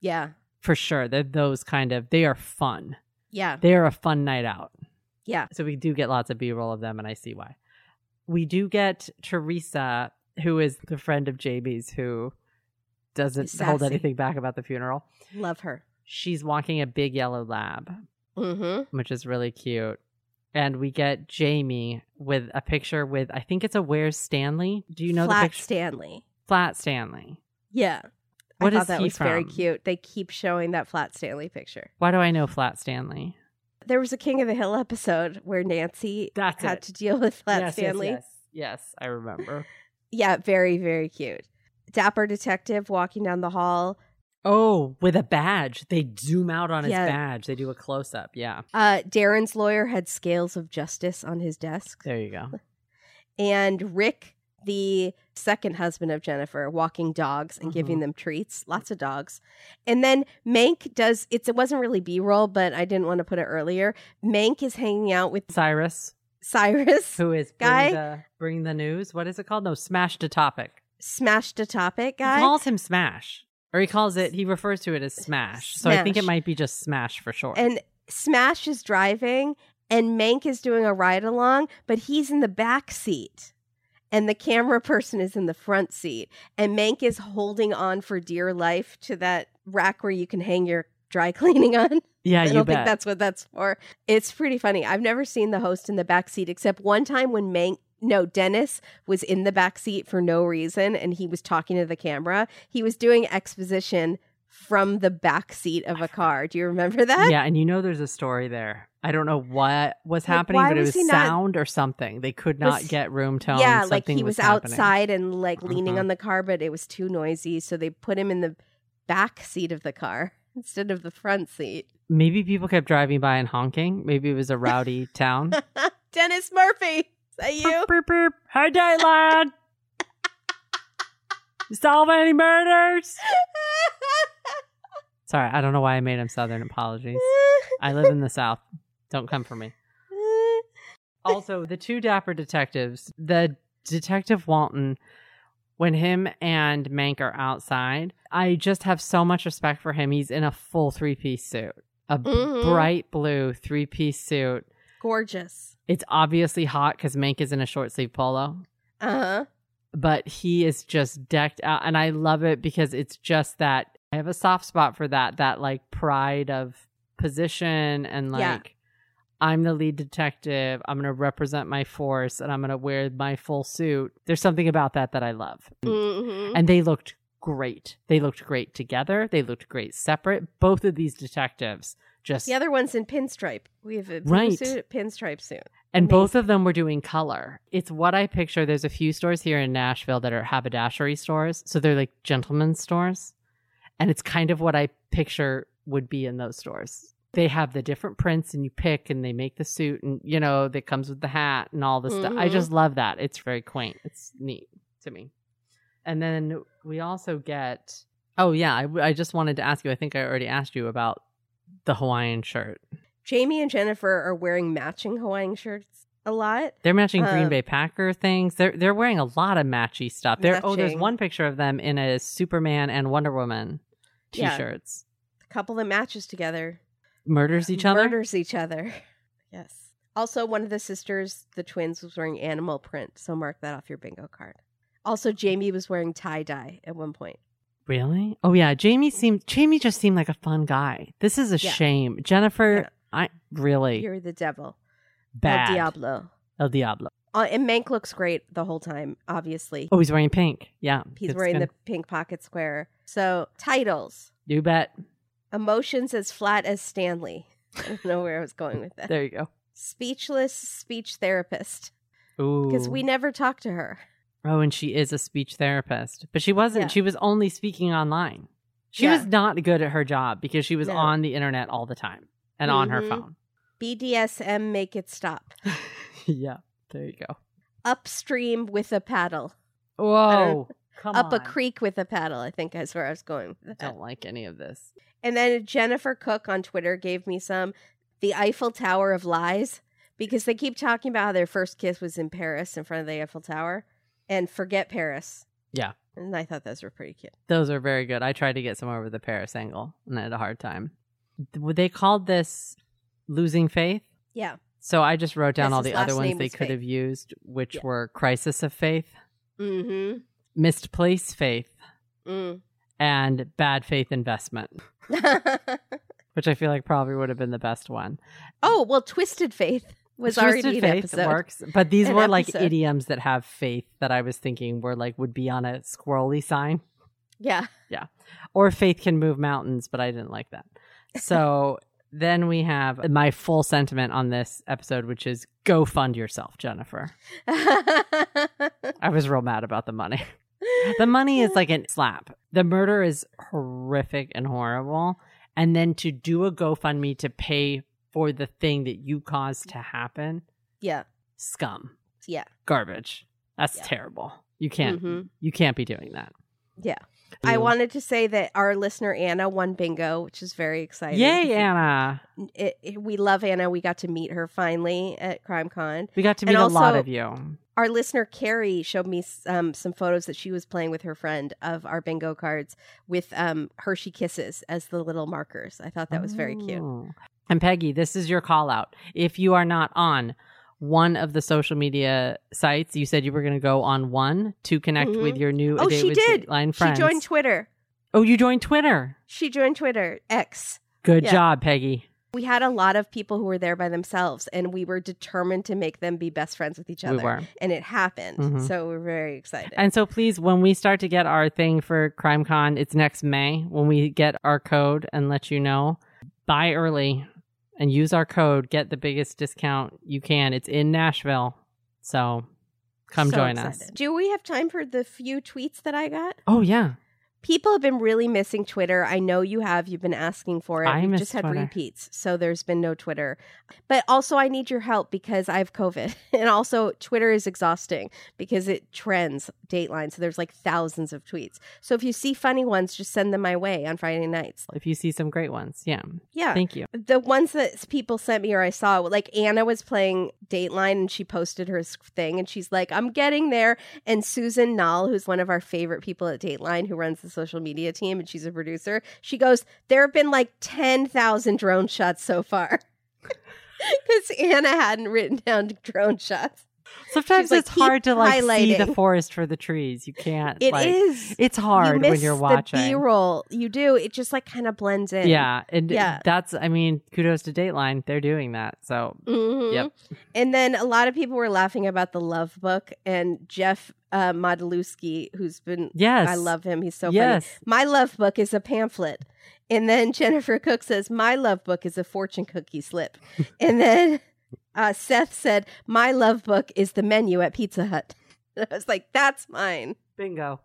Yeah. For sure. They're those kind of, they are fun. Yeah. They are a fun night out. Yeah. So we do get lots of B roll of them, and I see why. We do get Teresa, who is the friend of JB's, who doesn't hold anything back about the funeral. Love her. She's walking a big yellow lab, Mm-hmm. which is really cute. And we get Jamie with a picture with, I think it's a Where's Stanley? Do you know Flat the picture? Stanley. Flat Stanley. Yeah. What I is thought that was very cute. They keep showing that Flat Stanley picture. Why do I know Flat Stanley? There was a King of the Hill episode where Nancy That's had it. to deal with Flat yes, Stanley. Yes, yes. yes, I remember. Yeah, very, very cute. Dapper detective walking down the hall. Oh, with a badge. They zoom out on his Yeah. badge. They do a close up. Yeah. Uh, Darren's lawyer had scales of justice on his desk. There you go. And Rick, the second husband of Jennifer, walking dogs and giving Mhm. them treats. Lots of dogs. And then Mank does it's it wasn't really B roll, but I didn't want to put it earlier. Mank is hanging out with Cyrus, Cyrus, who is Guy? bring the, bring the news. What is it called? No, smash the topic. smashed a topic He guy. calls him smash, or he calls it. He refers to it as smash. So I think it might be just smash for short. and Smash is driving and Mank is doing a ride along, but he's in the back seat. And the camera person is in the front seat. And Mank is holding on for dear life to that rack where you can hang your dry cleaning on. Yeah, I don't bet. think that's what that's for. It's pretty funny. I've never seen the host in the back seat except one time when Mank no, Dennis was in the back seat for no reason and he was talking to the camera. He was doing exposition from the back seat of a car. Do you remember that? yeah, and you know there's a story there. I don't know what was happening, why but it was was he not- sound or something. They could not Was- get room tone. Yeah, like he was, happening. outside and like leaning Mhm. on the car, but it was too noisy, so they put him in the back seat of the car instead of the front seat. Maybe people kept driving by and honking. Maybe it was a rowdy town. Dennis Murphy, that you? Beep, beep, beep. Hey, Dateline. you solve any murders? Sorry, I don't know why I made him Southern. Apologies. I live in the South. Don't come for me. Also, the two dapper detectives, the detective Walton, when him and Mank are outside, I just have so much respect for him. He's in a full three piece suit, a Mhm. bright blue three piece suit. Gorgeous. It's obviously hot because Mank is in a short sleeve polo, Uh huh. but he is just decked out. And I love it because it's just that I have a soft spot for that, that like pride of position and like, Yeah. I'm the lead detective. I'm going to represent my force and I'm going to wear my full suit. There's something about that that I love. hmm And they looked great. They looked great together. They looked great separate. Both of these detectives just The other one's in pinstripe. We have a blue Right. suit, pinstripe suit. And both of them were doing color. It's what I picture. There's a few stores here in Nashville that are haberdashery stores. So they're like gentlemen's stores. And it's kind of what I picture would be in those stores. They have the different prints and you pick and they make the suit and, you know, that comes with the hat and all this stuff. I mm-hmm. just love that. It's very quaint. It's neat to me. And then we also get, oh, yeah, I, I just wanted to ask you. I think I already asked you about the Hawaiian shirt. Jamie and Jennifer are wearing matching Hawaiian shirts a lot. They're matching Green Um, Bay Packer things. They're they're wearing a lot of matchy stuff. There oh, there's one picture of them in a Superman and Wonder Woman t-shirts. A couple that matches together Murders each other. murders each other. Yes. Also, one of the sisters, the twins, was wearing animal print, so mark that off your bingo card. Also, Jamie was wearing tie dye at one point. Really? Oh yeah, Jamie seemed Jamie just seemed like a fun guy. This is a Yeah. shame. Jennifer, I really You're the devil. bad. El Diablo. El Diablo. Uh, and Mank looks great the whole time, obviously. Oh, he's wearing pink. Yeah. He's it's wearing good. the pink pocket square. So, titles You bet. Emotions as flat as Stanley. I don't know where I was going with that. There you go. Speechless speech therapist. Ooh. Because we never talked to her. Oh, and she is a speech therapist, but she wasn't. Yeah. She was only speaking online. She Yeah. was not good at her job because she was No. on the internet all the time and on her Mhm. phone. BDSM, make it stop. yeah, there you go. Upstream with a paddle. Whoa, come Up a creek with a paddle, I think is where I was going that. Don't like any of this. And then Jennifer Cook on Twitter gave me some the Eiffel Tower of lies because they keep talking about how their first kiss was in Paris in front of the Eiffel Tower and forget Paris. Yeah. And I thought those were pretty cute. Those are very good. I tried to get some over the Paris angle and I had a hard time. They called this losing faith. Yeah. So I just wrote down all the other ones they could Faith. have used, which Yeah. were crisis of faith, Mm-hmm. misplaced faith, Mm. and bad faith investment, which I feel like probably would have been the best one. oh, well, Twisted Faith was Twisted already faith episode. works, but these An were like episode. idioms that have faith that I was thinking were like would be on a squirrely sign. Yeah, yeah. or faith can move mountains, but I didn't like that. So then we have my full sentiment on this episode, which is go fund yourself, Jennifer. I was real mad about the money. The money is like a slap. The murder is horrific and horrible. And then to do a GoFundMe to pay for the thing that you caused to happen, yeah. scum, Yeah. garbage. That's Yeah. terrible. You can't Mhm. you can't be doing that. Yeah. I wanted to say that our listener Anna won bingo, which is very exciting. Yay, Anna. It, it- we love Anna. We got to meet her finally at CrimeCon. We got to meet a lot of you. Our listener Carrie showed me um, some photos that she was playing with her friend of our bingo cards with um, Hershey Kisses as the little markers. I thought that was very cute. Oh. And Peggy, this is your call out. If you are not on one of the social media sites, you said you were going to go on one to connect Mhm. with your new Oh, she did. Dateline She joined Twitter. oh, you joined Twitter. She joined Twitter X. Good Yeah. job, Peggy. We had a lot of people who were there by themselves, and we were determined to make them be best friends with each other. We were. And it happened. Mhm. So we're very excited. And so please, when we start to get our thing for CrimeCon, it's next May when we get our code and let you know. Buy early and use our code. Get the biggest discount you can. It's in Nashville. So come So join us. Do we have time for the few tweets that I got? Oh, yeah. People have been really missing Twitter. I know you have. You've been asking for it. I We've just had Twitter. repeats, so there's been no Twitter. But also, I need your help because I have COVID, and also Twitter is exhausting because it trends Dateline. So there's like thousands of tweets. So if you see funny ones, just send them my way on Friday nights. If you see some great ones. Yeah. Yeah, Thank you. the ones that people sent me or I saw, like Anna was playing Dateline and she posted her thing and she's like, I'm getting there. And Susan Null, who's one of our favorite people at Dateline, who runs the social media team and she's a producer, she goes, There have been like 10,000 drone shots so far. Because Anna hadn't written down drone shots. Sometimes like, it's hard to like see the forest for the trees. You can't. It like, is. It's you hard miss when you're the watching. B-roll. You do. It just like kind of blends in. Yeah, and Yeah. that's. I mean, kudos to Dateline. They're doing that. So Mhm. Yep. And then a lot of people were laughing about the love book and Jeff uh, who's been yes, I love him. He's so yes. funny. My love book is a pamphlet. And then Jennifer Cook says, My love book is a fortune cookie slip. and then uh, Seth said, My love book is the menu at Pizza Hut. I was like, That's mine. Bingo.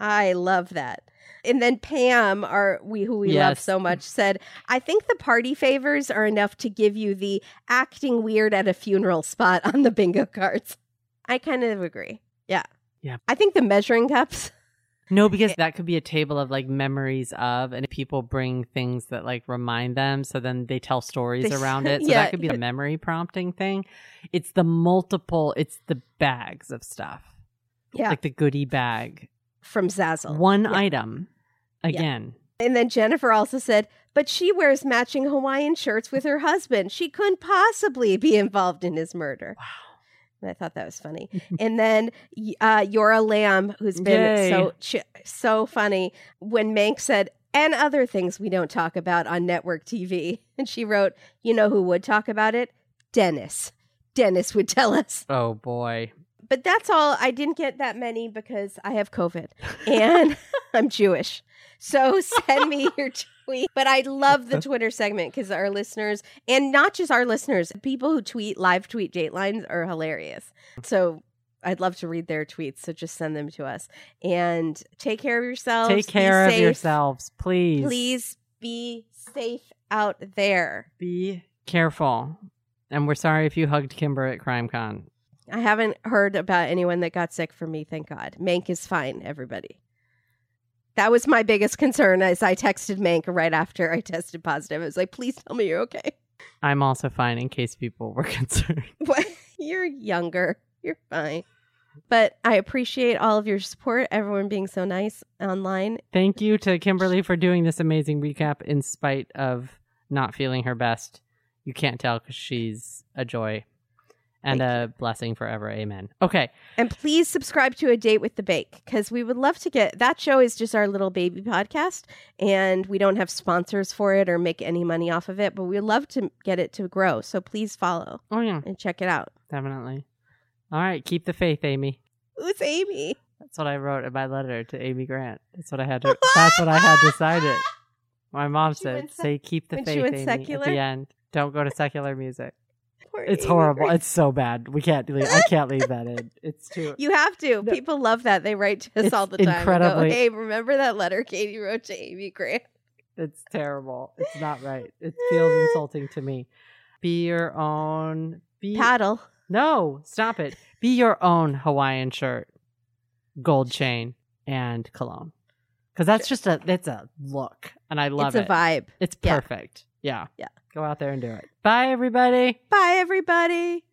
I love that. And then Pam, our we who we love so much, said, "I think the party favors are enough to give you the acting weird at a funeral spot on the bingo cards." I kind of agree. Yeah. Yeah. I think the measuring cups. No, because that could be a table of like memories of, and people bring things that like remind them. So then they tell stories They- around it. So yeah. that could be a memory prompting thing. It's the multiple. It's the bags of stuff, Yeah. like the goodie bag. from Zazzle. One Yeah. item. Again, And then Jennifer also said, "But she wears matching Hawaiian shirts with her husband. She couldn't possibly be involved in his murder." wow. And I thought that was funny. and then uh, Yora Lamb, who's been Yay. so ch- so funny, when Mank said, "and other things we don't talk about on network TV," and she wrote, "You know who would talk about it? Dennis. Dennis would tell us." Oh boy. But that's all. I didn't get that many because I have COVID and I'm Jewish. So send me your But I love the Twitter segment because our listeners, and not just our listeners, people who tweet live tweet Datelines are hilarious. So I'd love to read their tweets. So just send them to us and take care of yourselves. Take care of yourselves, please. Please be safe out there. be careful. And we're sorry if you hugged Kimber at CrimeCon. I haven't heard about anyone that got sick from me, thank God. Mank is fine, everybody. That was my biggest concern as I texted Mank right after I tested positive. I was like, please tell me you're okay. I'm also fine in case people were concerned. What? You're younger. You're fine. But I appreciate all of your support, everyone being so nice online. Thank you to Kimberly for doing this amazing recap in spite of not feeling her best. You can't tell because she's a joy and a blessing forever. Amen. Okay. And please subscribe to A Date with the Bake because we would love to get that show is just our little baby podcast and we don't have sponsors for it or make any money off of it, but we'd love to get it to grow. So please follow Oh, yeah, and check it out. definitely. All right. Keep the faith, Amy. Who's Amy? That's what I wrote in my letter to Amy Grant. That's what I had to, that's what I had decided. My mom said, sec- say keep the faith, Amy, secular? at the end. Don't go to secular music. Poor It's Amy horrible. Grant. It's so bad. We can't leave. I can't leave that in. It's too. You have to. No. People love that. They write to us It's all the time. and go, hey, remember that letter Katie wrote to Amy Grant? It's terrible. It's not right. It feels insulting to me. Be your own. Be Paddle. no. Stop it. Be your own Hawaiian shirt, gold chain, and cologne. Because that's just a. It's a look, and I love it. it's a vibe. It's perfect. Yeah. Yeah. Go out there and do it. Bye, everybody. Bye, everybody.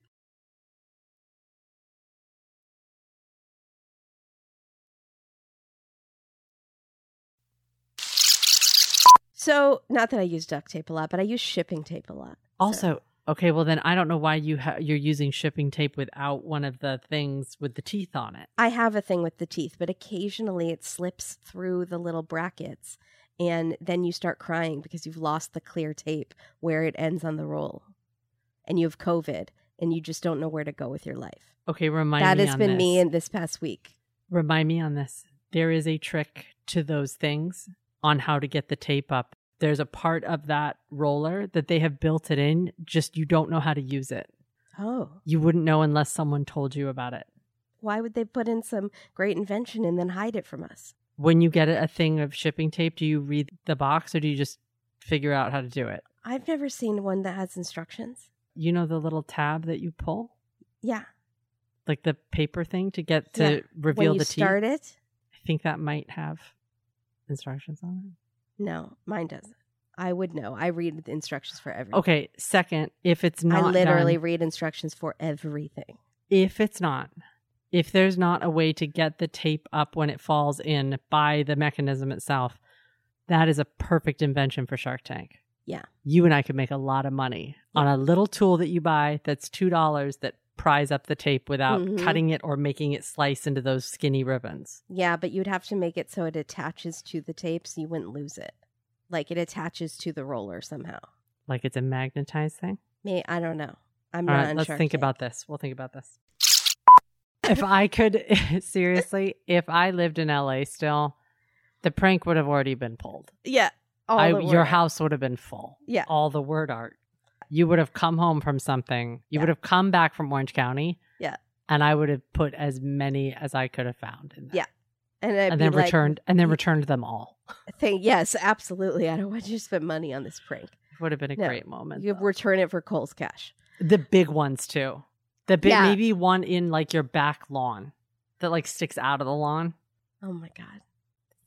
So, not that I use duct tape a lot, but I use shipping tape a lot. Also, okay. Well, then I don't know why you ha- you're using shipping tape without one of the things with the teeth on it. I have a thing with the teeth, but occasionally it slips through the little brackets and then you start crying because you've lost the clear tape where it ends on the roll, and you have COVID, and you just don't know where to go with your life. Okay, remind me. that has been this. me in this past week. Remind me on this. There is a trick to those things on how to get the tape up. There's a part of that roller that they have built it in, just you don't know how to use it. Oh, You wouldn't know unless someone told you about it. why would they put in some great invention and then hide it from us? When you get a thing of shipping tape, do you read the box or do you just figure out how to do it? I've never seen one that has instructions. You know the little tab that you pull? Yeah, Like the paper thing to get to Yeah. reveal when you the teeth? start it, I think that might have instructions on it. no, mine doesn't. I would know. I read the instructions for everything. Okay, second, if it's not I literally done- read instructions for everything. if it's not if there's not a way to get the tape up when it falls in by the mechanism itself that is a perfect invention for shark tank Yeah. you and i could make a lot of money on a little tool that you buy that's two dollars that pries up the tape without Mhm. cutting it or making it slice into those skinny ribbons Yeah, but you'd have to make it so it attaches to the tape so you wouldn't lose it. Like it attaches to the roller somehow. like it's a magnetized thing May I don't know. I'm all not right let's think Tank. about this we'll think about this if i could seriously if i lived in la still the prank would have already been pulled Yeah. All I, your word. house would have been full. Yeah. All the word art. You would have come home from something. You Yeah. would have come back from Orange County. Yeah. And I would have put as many as I could have found in there. Yeah. And, And then like, returned and then returned them all. Think, yes, absolutely. I don't want you to spend money on this prank. It would have been a No. great moment. You return it for Kohl's cash. the big ones too. The big Yeah. maybe one in like your back lawn that like sticks out of the lawn. Oh my god.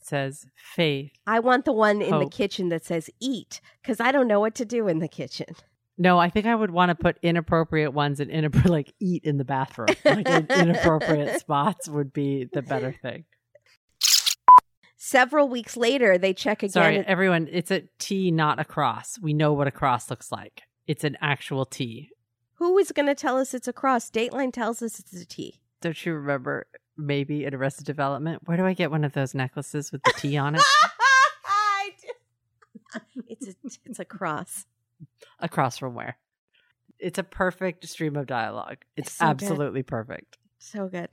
It says faith. I want the one in the kitchen that says eat because I don't know what to do in the kitchen. No, I think I would want to put inappropriate ones in inappro- like eat in the bathroom. Like in inappropriate spots would be the better thing. Several weeks later, they check again. Sorry, everyone. It's a T, not a cross. We know what a cross looks like. It's an actual T. Who is going to tell us it's a cross? Dateline tells us it's a T. Don't you remember? Maybe in Arrested Development. Where do I get one of those necklaces with the T on it? It's a it's a cross. Across from where? It's a perfect stream of dialogue. It's So good. absolutely perfect. So good.